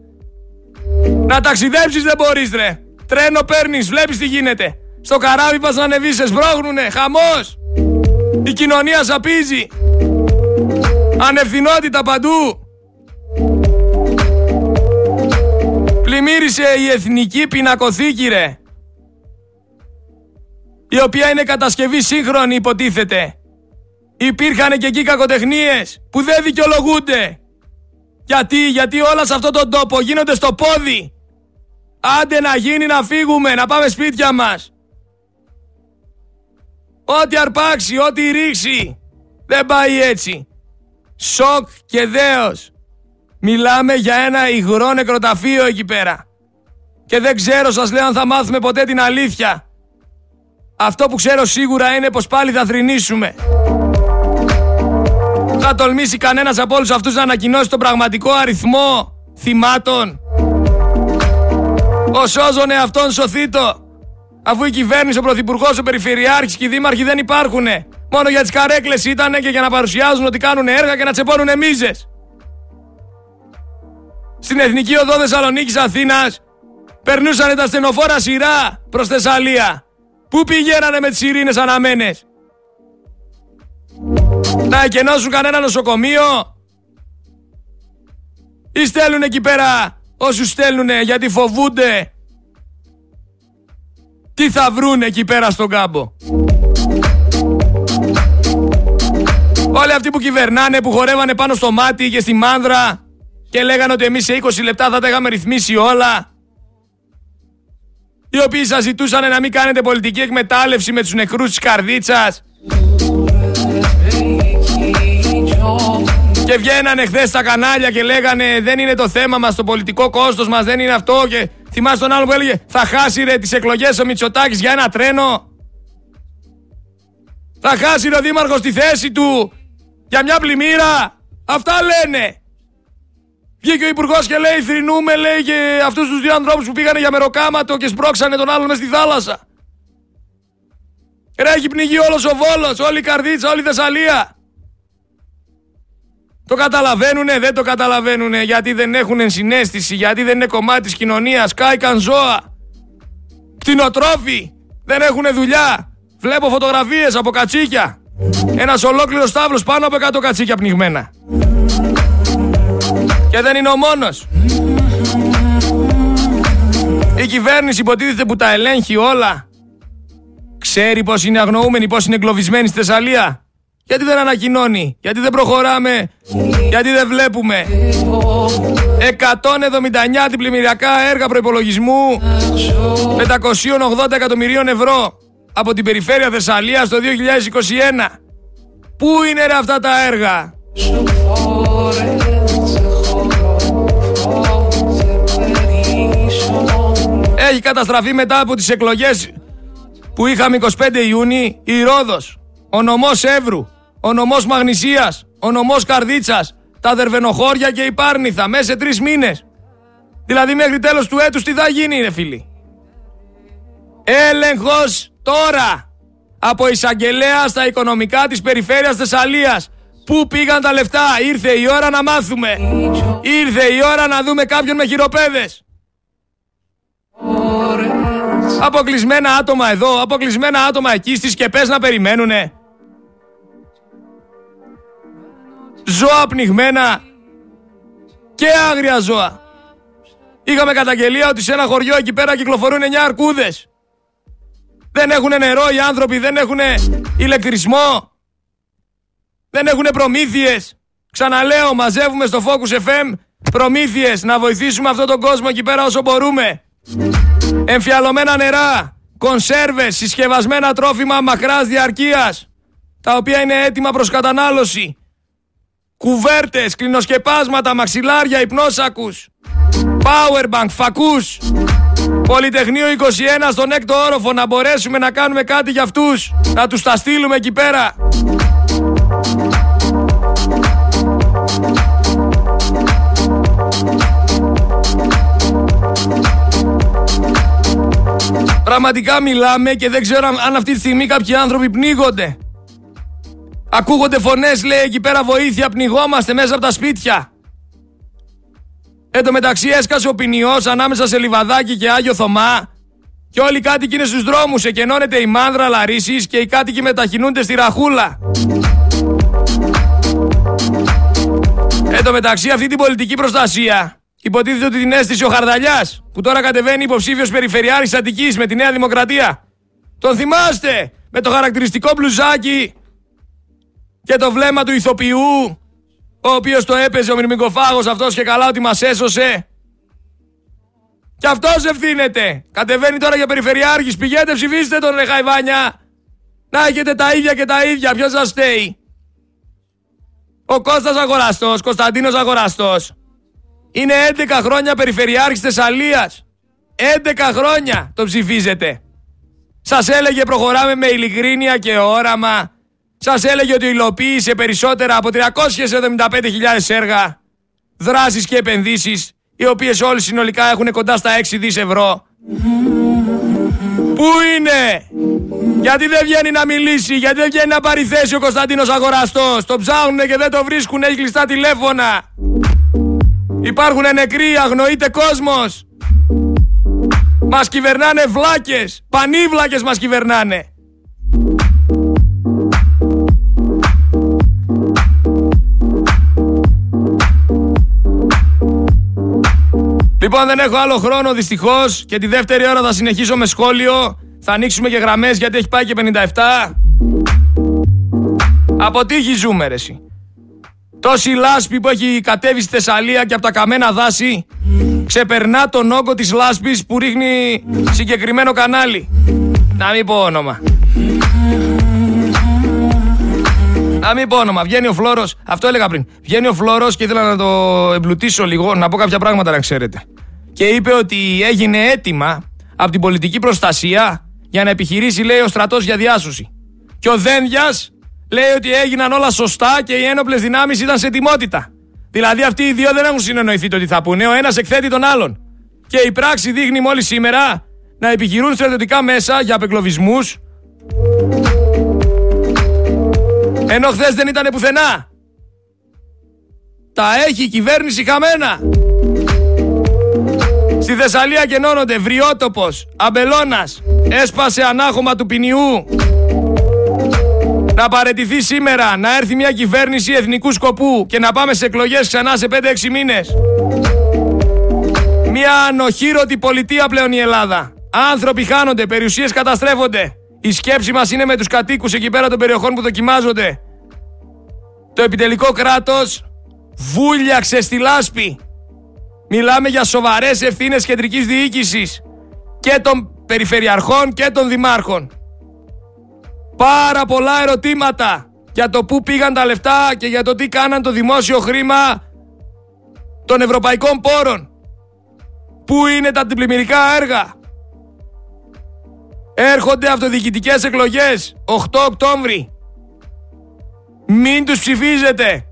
Να ταξιδέψεις δεν μπορείς ρε. Τρένο παίρνεις, βλέπεις τι γίνεται. Στο καράβι πας να ανεβείς, σε σμπρώχνουνε, χαμός. Η κοινωνία σαπίζει. Ανευθυνότητα παντού. Πλημμύρισε η Εθνική Πινακοθήκη ρε. Η οποία είναι κατασκευή σύγχρονη υποτίθεται. Υπήρχαν και εκεί κακοτεχνίες που δεν δικαιολογούνται. Γιατί, γιατί όλα σε αυτόν τον τόπο γίνονται στο πόδι. Άντε να γίνει να φύγουμε, να πάμε σπίτια μας. Ό,τι αρπάξει, ό,τι ρίξει. Δεν πάει έτσι. Σοκ και δέος. Μιλάμε για ένα υγρό νεκροταφείο εκεί πέρα. Και δεν ξέρω σας λέω αν θα μάθουμε ποτέ την αλήθεια. Αυτό που ξέρω σίγουρα είναι πως πάλι θα θρυνήσουμε. Θα τολμήσει κανένας από όλους αυτούς να ανακοινώσει τον πραγματικό αριθμό θυμάτων. Ο σώζονε αυτόν σωθήτο. Αφού η κυβέρνηση, ο πρωθυπουργός, ο περιφερειάρχης και οι δήμαρχοι δεν υπάρχουν. Μόνο για τις καρέκλες ήταν και για να παρουσιάζουν ότι κάνουν έργα και να τσεπώνουν μίζες. Στην Εθνική Οδό Θεσσαλονίκης Αθήνας περνούσαν τα στενοφόρα σειρά προς Θεσσαλία. Πού πηγαίνανε με τις ειρήνε αναμένες. Να εκενώσουν κανένα νοσοκομείο. Ή στέλνουν εκεί πέρα όσους στέλνουν γιατί φοβούνται τι θα βρουν εκεί πέρα στον κάμπο. Όλοι αυτοί που κυβερνάνε, που χορεύανε πάνω στο μάτι και στη μάνδρα και λέγανε ότι εμείς σε 20 λεπτά θα τα είχαμε ρυθμίσει όλα. Οι οποίοι σας ζητούσαν να μην κάνετε πολιτική εκμετάλλευση με τους νεκρούς της καρδίτσας. Και βγαίνανε χθες στα κανάλια και λέγανε δεν είναι το θέμα μας, το πολιτικό κόστος μας, δεν είναι αυτό και θυμάσαι τον άλλο που έλεγε θα χάσει ρε τις εκλογές ο Μητσοτάκης για ένα τρένο. Θα χάσει ο Δήμαρχος τη θέση του για μια πλημμύρα. Αυτά λένε. Βγήκε ο Υπουργός και λέει: Θρυνούμε, λέει και αυτούς τους δύο ανθρώπους που πήγανε για μεροκάματο και σπρώξανε τον άλλον με στη θάλασσα. Ρε, έχει πνιγεί όλος ο Βόλος, όλη η Καρδίτσα, όλη η Θεσσαλία. Το καταλαβαίνουνε, δεν το καταλαβαίνουνε γιατί δεν έχουν ενσυναίσθηση, γιατί δεν είναι κομμάτι της κοινωνίας. Κάηκαν ζώα. Κτηνοτρόφοι. Δεν έχουν δουλειά. Βλέπω φωτογραφίες από κατσίκια. Ένας ολόκληρος τάβλο πάνω από 100 κατσίκια πνιγμένα. Και δεν είναι ο μόνος. Η κυβέρνηση υποτίθεται που τα ελέγχει όλα. Ξέρει πώς είναι αγνοούμενοι, πώς είναι εγκλωβισμένοι στη Θεσσαλία. Γιατί δεν ανακοινώνει, γιατί δεν προχωράμε, γιατί δεν βλέπουμε. 179 αντιπλημμυριακά έργα προϋπολογισμού, 580 εκατομμυρίων ευρώ από την περιφέρεια Θεσσαλίας το 2021. Πού είναι ρε αυτά τα έργα; Έχει καταστραφεί μετά από τις εκλογές που είχαμε 25 Ιούνιου η Ρόδος, ο νομός Εύρου, ο νομός Μαγνησίας, ο νομός Καρδίτσας, τα Δερβενοχώρια και η Πάρνηθα μέσα σε τρεις μήνες. Δηλαδή μέχρι τέλος του έτους τι θα γίνει ρε φίλοι; Έλεγχος τώρα από εισαγγελέα στα οικονομικά της περιφέρειας Θεσσαλίας. Πού πήγαν τα λεφτά, ήρθε η ώρα να μάθουμε. Ήρθε η ώρα να δούμε κάποιον με χειροπέδες. Αποκλεισμένα άτομα εδώ, αποκλεισμένα άτομα εκεί στις σκεπές να περιμένουνε. Ζώα πνιγμένα και άγρια ζώα. Είχαμε καταγγελία ότι σε ένα χωριό εκεί πέρα κυκλοφορούν 9 αρκούδες. Δεν έχουν νερό οι άνθρωποι, δεν έχουν ηλεκτρισμό. Δεν έχουν προμήθειες. Ξαναλέω, μαζεύουμε στο Focus FM προμήθειες να βοηθήσουμε αυτόν τον κόσμο εκεί πέρα όσο μπορούμε. Εμφιαλωμένα νερά, κονσέρβες, συσκευασμένα τρόφιμα μακράς διαρκείας, τα οποία είναι έτοιμα προς κατανάλωση. Κουβέρτες, κλινοσκεπάσματα, μαξιλάρια, υπνόσακους, powerbank, φακούς, Πολυτεχνείο 21 στον έκτο όροφο να μπορέσουμε να κάνουμε κάτι για αυτούς, να τους τα στείλουμε εκεί πέρα. Πραγματικά μιλάμε και δεν ξέρω αν αυτή τη στιγμή κάποιοι άνθρωποι πνίγονται. Ακούγονται φωνές λέει εκεί πέρα βοήθεια πνιγόμαστε μέσα από τα σπίτια. Εν τω μεταξύ έσκασε ο ποινιός ανάμεσα σε Λιβαδάκι και Άγιο Θωμά και όλοι οι κάτοικοι είναι στους δρόμους, εκενώνεται η μάνδρα Λαρίσης και οι κάτοικοι μετακινούνται στη Ραχούλα. Εν τω μεταξύ αυτή την πολιτική προστασία Υποτίθεται ότι την έστησε ο Χαρδαλιάς, που τώρα κατεβαίνει υποψήφιος περιφερειάρχης Αττικής με τη Νέα Δημοκρατία. Τον θυμάστε; Με το χαρακτηριστικό μπλουζάκι και το βλέμμα του ηθοποιού, ο οποίος το έπαιζε ο μυρμικοφάγος αυτός και καλά ότι μας έσωσε. Και αυτός ευθύνεται. Κατεβαίνει τώρα για περιφερειάρχης. Πηγαίνετε, ψηφίστε τον ρε Χαϊβάνια. Να έχετε τα ίδια και τα ίδια. Ποιος σας στέει. Ο Κώστας Αγοραστός, Κωνσταντίνος Αγοραστός. Είναι 11 χρόνια περιφερειάρχης Θεσσαλίας. 11 χρόνια το ψηφίζετε. Σας έλεγε προχωράμε με ειλικρίνεια και όραμα. Σας έλεγε ότι υλοποίησε περισσότερα από 375.000 έργα. Δράσεις και επενδύσεις, οι οποίες όλοι συνολικά έχουν κοντά στα 6 δις ευρώ. Πού είναι! Γιατί δεν βγαίνει να μιλήσει, γιατί δεν βγαίνει να πάρει θέση ο Κωνσταντίνος Αγοραστός. Το ψάχνουνε και δεν το βρίσκουν, έχει κλειστά τηλέφωνα. Υπάρχουν νεκροί, αγνοείται κόσμος. Μας κυβερνάνε βλάκες, πανίβλακες μας κυβερνάνε. Λοιπόν δεν έχω άλλο χρόνο δυστυχώς και τη δεύτερη ώρα θα συνεχίσω με σχόλιο. Θα ανοίξουμε και γραμμές γιατί έχει πάει και 57. Αποτύχει ζούμε ρε εσύ. Τόση λάσπη που έχει κατέβει στη Θεσσαλία και από τα καμένα δάση ξεπερνά τον όγκο της λάσπης που ρίχνει συγκεκριμένο κανάλι. Να μην πω όνομα. Να μην πω όνομα. Βγαίνει ο Φλόρος. Αυτό έλεγα πριν. Βγαίνει ο Φλόρος και ήθελα να το εμπλουτίσω λίγο, να πω κάποια πράγματα να ξέρετε. Και είπε ότι έγινε έτοιμα από την πολιτική προστασία για να επιχειρήσει, λέει, ο στρατός για διάσωση. Και ο Δένδιας λέει ότι έγιναν όλα σωστά και οι ένοπλες δυνάμεις ήταν σε ετοιμότητα. Δηλαδή αυτοί οι δύο δεν έχουν συνεννοηθεί το τι θα πούνε. Ο ένας εκθέτει τον άλλον. Και η πράξη δείχνει μόλις σήμερα να επιχειρούν στρατιωτικά μέσα για απεκλωβισμού. Ενώ χθες δεν ήταν πουθενά. Τα έχει η κυβέρνηση χαμένα. Στη Θεσσαλία γεννώνονται Βριότοπος, Αμπελώνας, έσπασε ανάχωμα του ποινιού. Να παρετηθεί σήμερα, να έρθει μια κυβέρνηση εθνικού σκοπού και να πάμε σε εκλογές ξανά σε 5-6 μήνες. Μια ανοχήρωτη πολιτεία πλέον η Ελλάδα. Άνθρωποι χάνονται, περιουσίες καταστρέφονται. Η σκέψη μας είναι με τους κατοίκους εκεί πέρα των περιοχών που δοκιμάζονται. Το επιτελικό κράτος βούλιαξε στη λάσπη. Μιλάμε για σοβαρές ευθύνες κεντρικής διοίκησης και των περιφερειαρχών και των δημάρχων. Πάρα πολλά ερωτήματα για το πού πήγαν τα λεφτά και για το τι κάναν το δημόσιο χρήμα των ευρωπαϊκών πόρων. Πού είναι τα αντιπλημμυρικά έργα. Έρχονται αυτοδιοικητικές εκλογές 8 Οκτώβρη. Μην τους ψηφίζετε.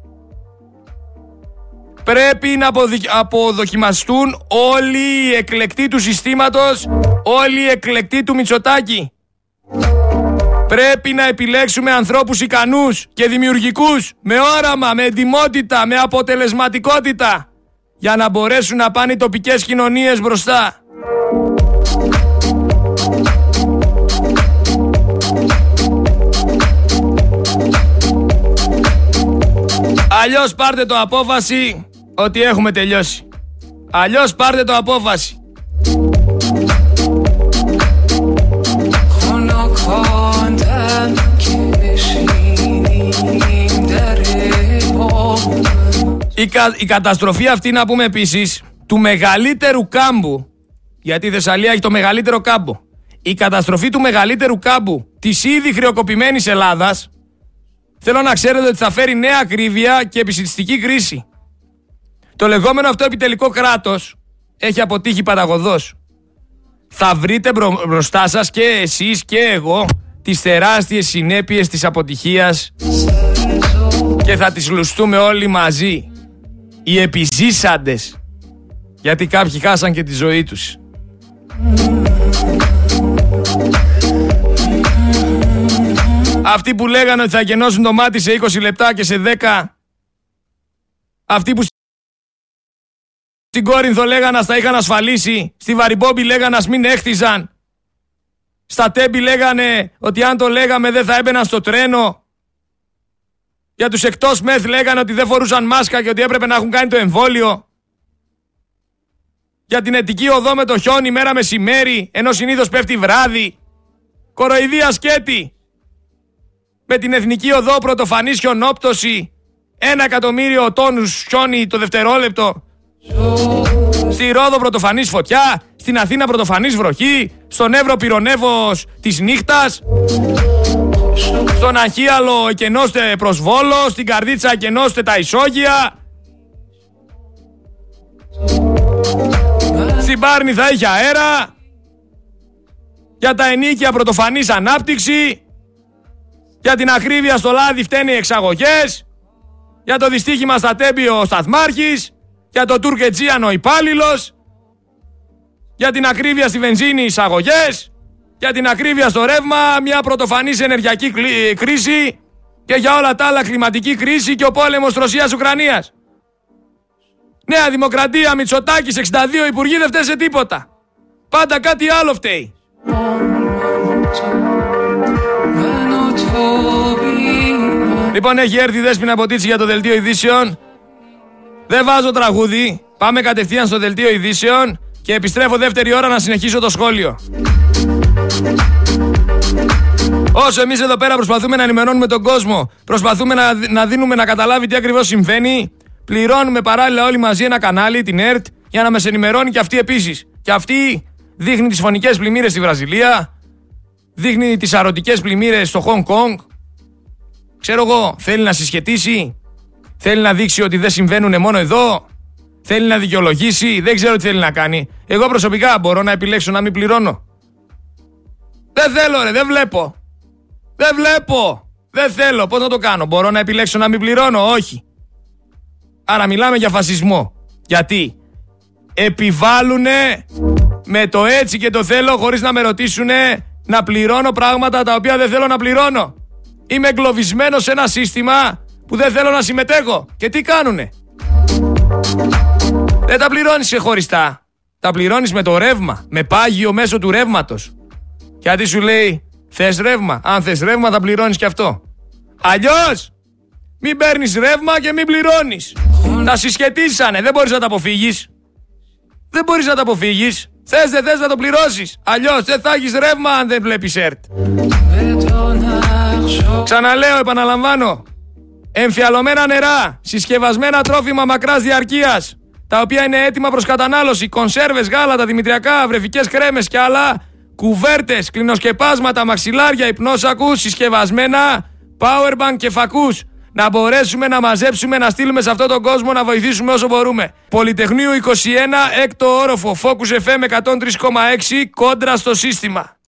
Πρέπει να αποδοκιμαστούν όλοι οι εκλεκτοί του συστήματος, όλοι οι εκλεκτοί του Μητσοτάκη. Πρέπει να επιλέξουμε ανθρώπους ικανούς και δημιουργικούς, με όραμα, με ετοιμότητα, με αποτελεσματικότητα, για να μπορέσουν να πάνε οι τοπικές κοινωνίες μπροστά. Αλλιώς πάρτε το απόφαση ότι έχουμε τελειώσει. Αλλιώς πάρτε το απόφαση. Η, η καταστροφή αυτή να πούμε επίσης του μεγαλύτερου κάμπου γιατί η Θεσσαλία έχει το μεγαλύτερο κάμπο. Η καταστροφή του μεγαλύτερου κάμπου της ήδη χρεοκοπημένης Ελλάδας θέλω να ξέρετε ότι θα φέρει νέα ακρίβεια και επισητιστική κρίση. Το λεγόμενο αυτό επιτελικό κράτος έχει αποτύχει παταγωδός. Θα βρείτε μπροστά σας και εσείς και εγώ τις τεράστιες συνέπειες της αποτυχίας και θα τις λουστούμε όλοι μαζί. Οι επιζήσαντες. Γιατί κάποιοι χάσαν και τη ζωή τους. Αυτοί που λέγανε ότι θα γεννώσουν το μάτι σε 20 λεπτά και σε 10. Αυτοί που στην Κόρινθο λέγανε να τα είχαν ασφαλίσει. Στη Βαριμπόμπη λέγανε να μην έχτιζαν. Στα Τέμπη λέγανε ότι αν το λέγαμε δεν θα έμπαιναν στο τρένο. Για τους εκτός μεθ λέγανε ότι δεν φορούσαν μάσκα και ότι έπρεπε να έχουν κάνει το εμβόλιο. Για την ετική οδό με το χιόνι μέρα μεσημέρι, ενώ συνήθως πέφτει βράδυ. Κοροϊδία σκέτη. Με την εθνική οδό πρωτοφανής χιονόπτωση. Ένα εκατομμύριο τόνους χιόνι το δευτερόλεπτο. Στη Ρόδο πρωτοφανής φωτιά. Στην Αθήνα πρωτοφανής βροχή. Στον Εύρο πυρονεύος της νύχτας. Στον Αχίαλο εκενώστε προσβόλο. Στην Καρδίτσα εκενώστε τα ισόγεια. Στην Πάρνη θα έχει αέρα. Για τα ενίκια πρωτοφανής ανάπτυξη. Για την ακρίβεια στο λάδι φταίνει οι εξαγωγές. Για το δυστύχημα στα τέμπη ο σταθμάρχης. Για το τουρκετζίανο ο υπάλληλος. Για την ακρίβεια στη βενζίνη εισαγωγές. Για την ακρίβεια στο ρεύμα μια πρωτοφανής ενεργειακή κρίση. Και για όλα τα άλλα κλιματική κρίση και ο πόλεμος Ρωσίας-Ουκρανίας. Νέα Δημοκρατία, Μητσοτάκης, 62 υπουργοί δεν φταίει σε τίποτα. Πάντα κάτι άλλο φταίει. Λοιπόν, έχει έρθει η Δέσποινα Ποτίτσι για το δελτίο ειδήσεων. Δεν βάζω τραγούδι. Πάμε κατευθείαν στο δελτίο ειδήσεων και επιστρέφω δεύτερη ώρα να συνεχίσω το σχόλιο. Όσο εμείς εδώ πέρα προσπαθούμε να ενημερώνουμε τον κόσμο, προσπαθούμε να, να δίνουμε να καταλάβει τι ακριβώς συμβαίνει, πληρώνουμε παράλληλα όλοι μαζί ένα κανάλι, την ΕΡΤ, για να μας ενημερώνει και αυτή επίσης. Και αυτή δείχνει τις φωνικές πλημμύρες στη Βραζιλία, δείχνει τις αρωτικές πλημμύρες στο Χονγκ Κονγκ. ξέρω εγώ, θέλει να συσχετήσει, θέλει να δείξει ότι δεν συμβαίνουν μόνο εδώ, θέλει να δικαιολογήσει, δεν ξέρω τι θέλει να κάνει. Εγώ προσωπικά μπορώ να επιλέξω να μην πληρώνω. Δεν θέλω ρε, δεν βλέπω. Δεν βλέπω. Δεν θέλω. Πώς να το κάνω; Μπορώ να επιλέξω να μην πληρώνω; Όχι. Άρα μιλάμε για φασισμό. Γιατί επιβάλλουνε με το έτσι και το θέλω χωρίς να με ρωτήσουνε να πληρώνω πράγματα τα οποία δεν θέλω να πληρώνω. Είμαι εγκλωβισμένος σε ένα σύστημα που δεν θέλω να συμμετέχω. Και τι κάνουνε; Δεν τα πληρώνεις ξεχωριστά. Τα πληρώνεις με το ρεύμα. Με πάγιο μέσω του ρεύματος. Γιατί σου λέει, θες ρεύμα. Αν θες ρεύμα, θα πληρώνεις και αυτό. Αλλιώς, μην παίρνεις ρεύμα και μην πληρώνεις. Τα συσχετήσανε, δεν μπορείς να τα αποφύγεις. Δεν μπορείς να τα αποφύγεις. Θες, δεν θες να το πληρώσεις. Αλλιώς δεν θα έχεις ρεύμα αν δεν βλέπεις ΕΡΤ. Ξαναλέω, επαναλαμβάνω. Εμφιαλωμένα νερά, συσκευασμένα τρόφιμα μακράς διαρκείας, τα οποία είναι έτοιμα προς κατανάλωση, κονσέρβες, γάλατα, δημητριακά, βρεφικές κρέμες και άλλα, κουβέρτες, κλινοσκεπάσματα, μαξιλάρια, υπνόσακους, συσκευασμένα, powerbank και φακούς. Να μπορέσουμε να μαζέψουμε, να στείλουμε σε αυτόν τον κόσμο να βοηθήσουμε όσο μπορούμε. Πολυτεχνείου 21, έκτο όροφο, Focus FM 103,6, κόντρα στο σύστημα.